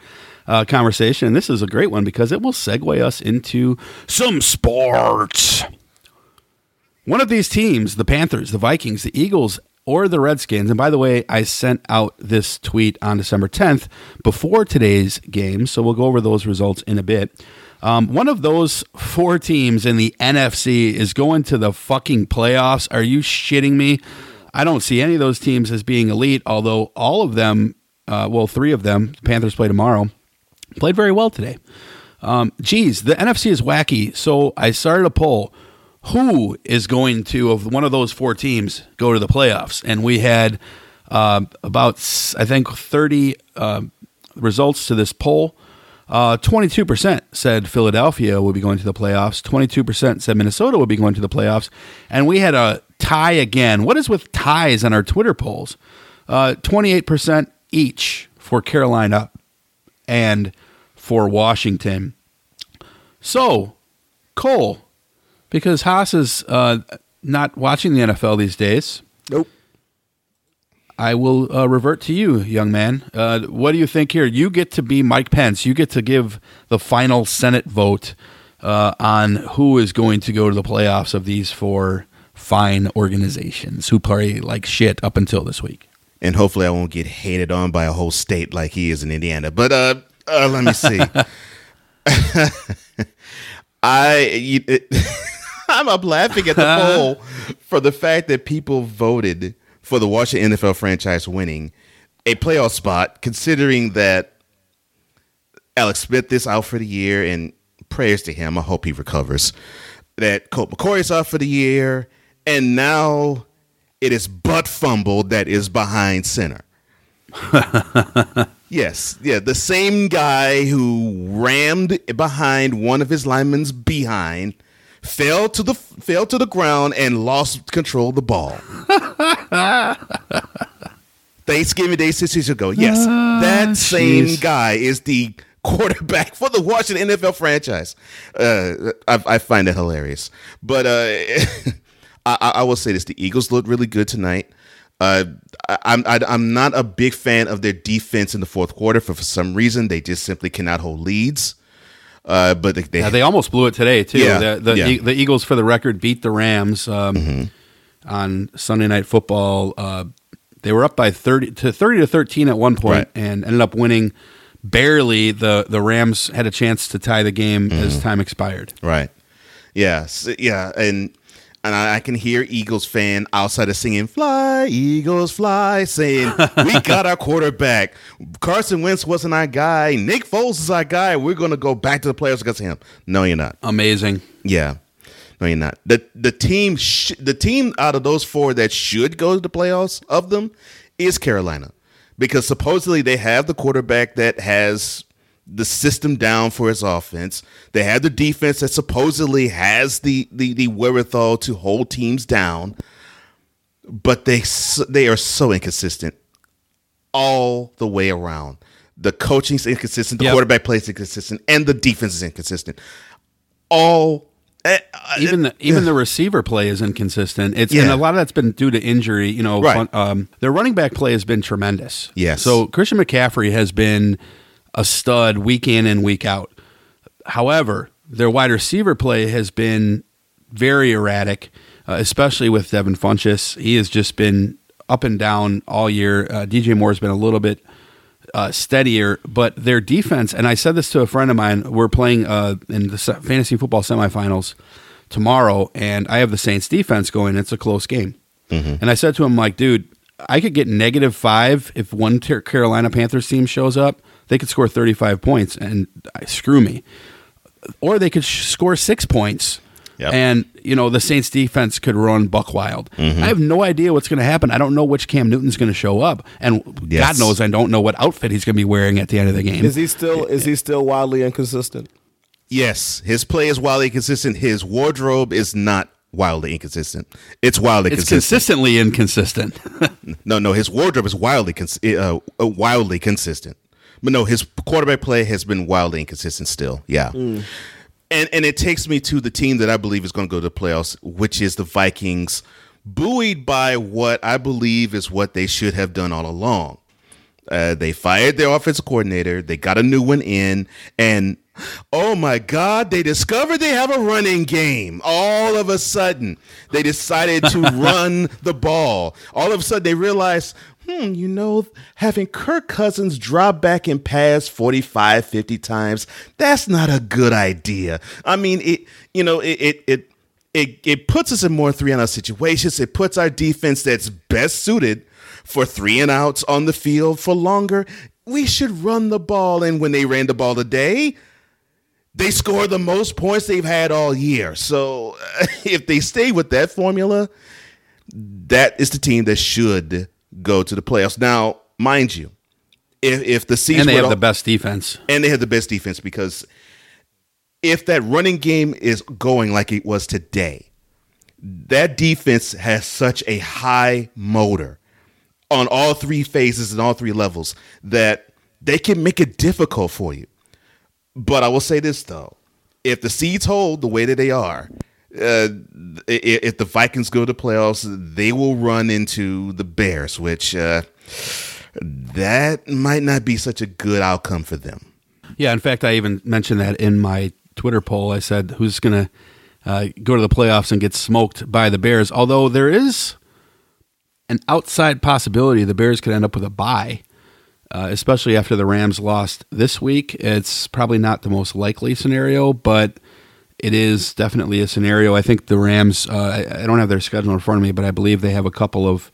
Speaker 3: uh, conversation. This is a great one because it will segue us into some sports. One of these teams, the Panthers, the Vikings, the Eagles, or the Redskins. And by the way, I sent out this tweet on December 10th before today's game, so we'll go over those results in a bit. Um, one of those four teams in the NFC is going to the fucking playoffs. Are you shitting me? I don't see any of those teams as being elite, although all of them, uh, well, three of them, the Panthers play tomorrow, played very well today. Um, geez, the NFC is wacky. So I started a poll. Who is going to, of one of those four teams, go to the playoffs? And we had uh, about, i think, 30 uh, results to this poll. Uh, 22% said Philadelphia would be going to the playoffs. 22% said Minnesota would be going to the playoffs. And we had a tie again. What is with ties on our Twitter polls? Uh, 28% each for Carolina and for Washington. So, Cole, because Haas is uh, not watching the NFL these days.
Speaker 4: Nope.
Speaker 3: I will uh, revert to you, young man. Uh, what do you think here? You get to be Mike Pence. You get to give the final Senate vote uh, on who is going to go to the playoffs of these four fine organizations who play like shit up until this week.
Speaker 5: and hopefully I won't get hated on by a whole state like he is in Indiana. But uh, uh let me see. [LAUGHS] [LAUGHS] I you, it, [LAUGHS] [LAUGHS] I'm up laughing at the uh-huh. poll for the fact that people voted for the Washington NFL franchise winning a playoff spot, considering that Alex Smith is out for the year, and prayers to him. I hope he recovers. That Colt McCoy is out for the year, and now it is butt fumble that is behind center. [LAUGHS] yes, yeah, the same guy who rammed behind one of his linemen's behind, fell to the fell to the ground and lost control of the ball. [LAUGHS] Thanksgiving Day six years ago. Yes, that same
Speaker 3: jeez.
Speaker 5: guy is the quarterback [LAUGHS] for the Washington NFL franchise. Uh, I, I find that hilarious. But uh, [LAUGHS] I, I will say this: the Eagles looked really good tonight. Uh, I, I'm I, I'm not a big fan of their defense in the fourth quarter. For for some reason, they just simply cannot hold leads. Uh, but they, they,
Speaker 3: Yeah, they almost blew it today too.
Speaker 5: Yeah,
Speaker 3: the, the,
Speaker 5: yeah.
Speaker 3: E- the Eagles, for the record, beat the Rams um, on Sunday Night Football. Uh, they were up by thirty to thirty to thirteen at one point
Speaker 5: Right.
Speaker 3: and ended up winning barely. The the Rams had a chance to tie the game as time expired.
Speaker 5: Right. Yeah. s- yeah. And and I, can hear Eagles fan outside of singing "Fly Eagles Fly," saying, "We got our quarterback. Carson Wentz wasn't our guy. Nick Foles is our guy. We're going to go back to the playoffs against him." No, you're not.
Speaker 3: Amazing.
Speaker 5: Yeah. No, you're not. the The team, sh- the team out of those four that should go to the playoffs of them is Carolina, because supposedly they have the quarterback that has the system down for his offense. They have the defense that supposedly has the the, the wherewithal to hold teams down, but they they are so inconsistent all the way around. The coaching's inconsistent, the
Speaker 3: Yep.
Speaker 5: quarterback plays inconsistent, and the defense is inconsistent. All eh, uh,
Speaker 3: even the even the receiver play is inconsistent. It's
Speaker 5: Yeah.
Speaker 3: and a lot of that's been due to injury. You know,
Speaker 5: Right.
Speaker 3: fun- um, their running back play has been tremendous.
Speaker 5: Yes.
Speaker 3: So Christian McCaffrey has been a stud week in and week out. However, their wide receiver play has been very erratic, uh, especially with Devin Funchess. He has just been up and down all year. Uh, DJ Moore has been a little bit uh, steadier, but their defense, and I said this to a friend of mine, we're playing uh, in the fantasy football semifinals tomorrow, and I have the Saints defense going. It's a close game. And I said to him, like, dude, I could get negative five if one Car- Carolina Panthers team shows up. They could score 35 points and uh, screw me. Or they could sh- score six points.
Speaker 5: Yep.
Speaker 3: And, you know, the Saints defense could run buck wild.
Speaker 5: Mhm.
Speaker 3: I have no idea what's going to happen. I don't know which Cam Newton's going to show up. And
Speaker 5: Yes.
Speaker 3: God knows I don't know what outfit he's going to be wearing at the end of the game.
Speaker 4: Is he still is he still wildly inconsistent?
Speaker 5: Yes, his play is wildly inconsistent. His wardrobe is not wildly inconsistent. It's wildly
Speaker 3: It's
Speaker 5: consistent.
Speaker 3: consistently inconsistent. [LAUGHS]
Speaker 5: no, no, his wardrobe is wildly cons- uh, uh, wildly consistent. But no, his quarterback play has been wildly inconsistent still. Yeah. And and it takes me to the team that I believe is going to go to the playoffs, which is the Vikings, buoyed by what I believe is what they should have done all along. Uh, they fired their offensive coordinator. They got a new one in, and oh my God, they discovered they have a running game. All of a sudden, they decided to [LAUGHS] run the ball. All of a sudden, they realized, hmm, you know, having Kirk Cousins drop back and pass 45, 50 times, that's not a good idea. I mean, it, you know, it, it, it, it, it puts us in more three and out situations. It puts our defense that's best suited for three and outs on the field for longer. We should run the ball. And when they ran the ball today, they scored the most points they've had all year. So [LAUGHS] if they stay with that formula, that is the team that should go to the playoffs. Now, mind you, if, if the season
Speaker 3: and they have the best defense.
Speaker 5: and they have the best defense because if that running game is going like it was today, that defense has such a high motor on all three phases and all three levels that they can make it difficult for you. But I will say this though: if the seeds hold the way that they are, uh, if the Vikings go to playoffs, they will run into the Bears, which uh, that might not be such a good outcome for them.
Speaker 3: Yeah, in fact, I even mentioned that in my Twitter poll. I said, "Who's going to uh, go to the playoffs and get smoked by the Bears?" Although there is an outside possibility the Bears could end up with a bye, uh, especially after the Rams lost this week. It's probably not the most likely scenario, but it is definitely a scenario. I think the Rams. Uh, I, I don't have their schedule in front of me, but I believe they have a couple of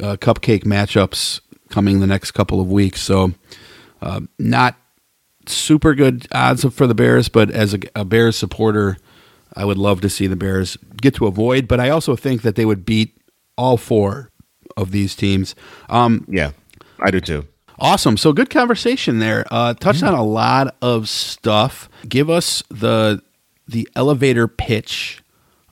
Speaker 3: uh, cupcake matchups coming the next couple of weeks. So, uh, not super good odds for the Bears, but as a, a Bears supporter, I would love to see the Bears get to avoid. But I also think that they would beat all four of these teams. Um,
Speaker 5: yeah, I do too.
Speaker 3: Awesome. So good conversation there. Uh, touched on a lot of stuff. Give us the the elevator pitch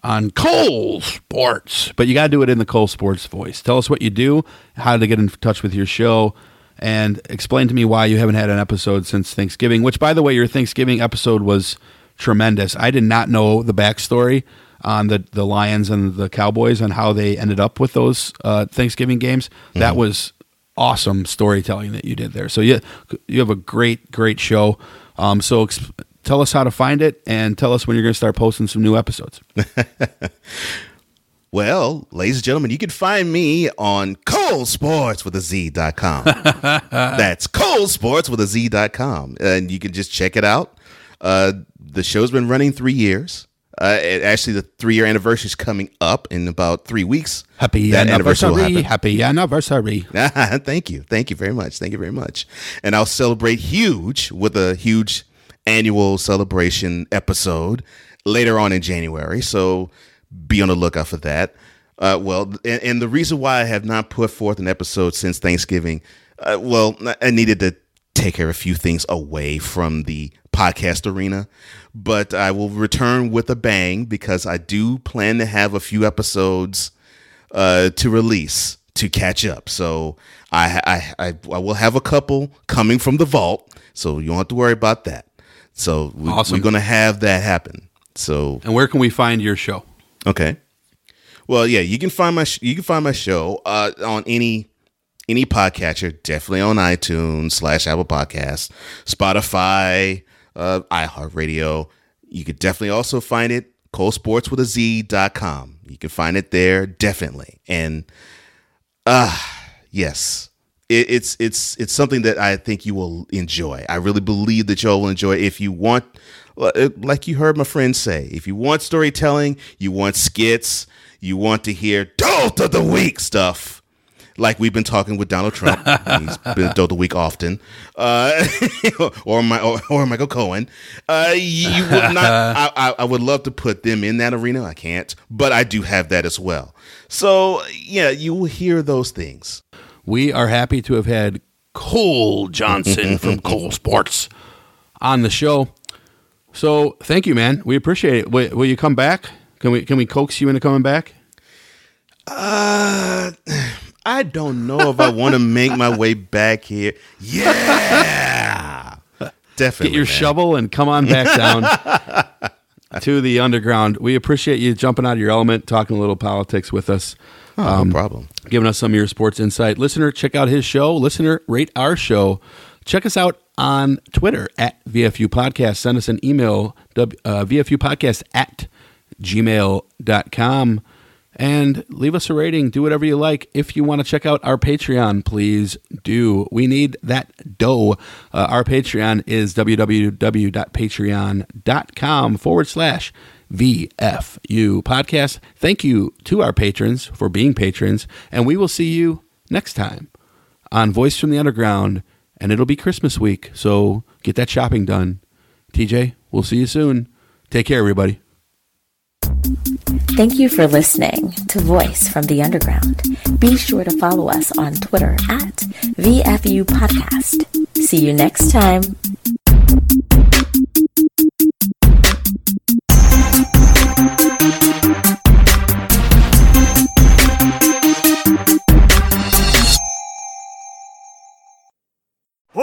Speaker 3: on Cole Sports, but you got to do it in the Cole Sports voice. Tell us what you do, how to get in touch with your show, and explain to me why you haven't had an episode since Thanksgiving. Which, by the way, your Thanksgiving episode was tremendous. I did not know the backstory on the the Lions and the Cowboys and how they ended up with those uh, Thanksgiving games. That was awesome storytelling that you did there. So you you have a great great show. Um, so tell us how to find it and tell us when you're going to start posting some new episodes. [LAUGHS]
Speaker 5: Well, ladies and gentlemen, you can find me on Cole Sports with a Z.com. [LAUGHS] That's Cole Sports with a Z.com. And you can just check it out. Uh, the show's been running three years. Uh, it, actually, the three year anniversary is coming up in about three weeks.
Speaker 3: Happy
Speaker 5: That anniversary will
Speaker 3: anniversary! Happy anniversary! [LAUGHS]
Speaker 5: Thank you. Thank you very much. Thank you very much. And I'll celebrate huge with a huge annual celebration episode later on in January. So be on the lookout for that. Uh, well, and, and the reason why I have not put forth an episode since Thanksgiving, uh, well, I needed to take care of a few things away from the podcast arena, but I will return with a bang because I do plan to have a few episodes uh, to release to catch up. So I, I I I will have a couple coming from the vault, so you don't have to worry about that. So we,
Speaker 3: Awesome.
Speaker 5: we're gonna have that happen. So
Speaker 3: And where can we find your show?
Speaker 5: Okay. Well, yeah, you can find my sh- you can find my show uh, on any any podcatcher, definitely on iTunes slash Apple Podcasts, Spotify, uh, iHeartRadio. You could definitely also find it Sports with a Z dot com. You can find it there definitely, and ah, yes, it, it's it's it's something that I think you will enjoy. I really believe that y'all will enjoy. If you want, uh, like you heard my friend say, if you want storytelling, you want skits, you want to hear dolt of the week stuff. Like we've been talking with Donald Trump, [LAUGHS] he's been dolt of the week often, uh, [LAUGHS] or my or, or Michael Cohen. Uh, you would not. I, I would love to put them in that arena. I can't, but I do have that as well. So yeah, you will hear those things.
Speaker 3: We are happy to have had Cole Johnson from [LAUGHS] Cole Sports on the show. So thank you, man. We appreciate it. Will, will you come back? Can we can we coax you into coming back?
Speaker 5: Uh, I don't know if I want to make my way back here. Yeah, definitely.
Speaker 3: Get your
Speaker 5: man.
Speaker 3: shovel and come on back down [LAUGHS] to the underground. We appreciate you jumping out of your element, talking a little politics with us.
Speaker 5: Oh, no problem.
Speaker 3: Giving us some of your sports insight. Listener, check out his show. Listener, rate our show. Check us out on Twitter at VFU Podcast. Send us an email, uh, VFU Podcast at gmail.com. And leave us a rating. Do whatever you like. If you want to check out our Patreon, please do. We need that dough. Uh, our Patreon is www.patreon.com forward slash VFU podcast. Thank you to our patrons for being patrons. And we will see you next time on Voice from the Underground. And it'll be Christmas week. So get that shopping done. TJ, we'll see you soon. Take care, everybody.
Speaker 1: Thank you for listening to Voice from the Underground. Be sure to follow us on Twitter at VFU Podcast. See you next time.
Speaker 14: Ho, ho,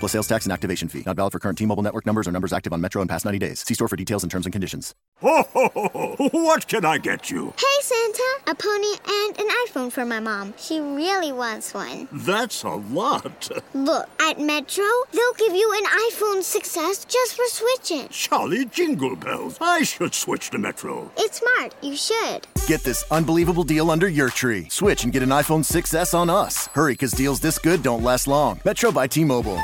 Speaker 15: Plus sales tax and activation fee. Not valid for current T Mobile network numbers or numbers active on Metro in past 90 days. See store for details and terms and conditions.
Speaker 14: Ho, ho, ho, ho. What can I get you?
Speaker 20: Hey, Santa! A pony and an iPhone for my mom. She really wants one.
Speaker 14: That's a lot.
Speaker 20: Look, at Metro, they'll give you an iPhone 6S just for switching.
Speaker 14: Charlie Jingle Bells. I should switch to Metro.
Speaker 20: It's smart. You should.
Speaker 15: Get this unbelievable deal under your tree. Switch and get an iPhone 6S on us. Hurry, because deals this good don't last long. Metro by T Mobile.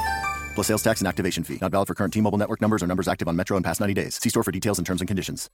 Speaker 15: Plus sales tax and activation fee. Not valid for current T Mobile network numbers or numbers active on Metro in past 90 days. See store for details and terms and conditions.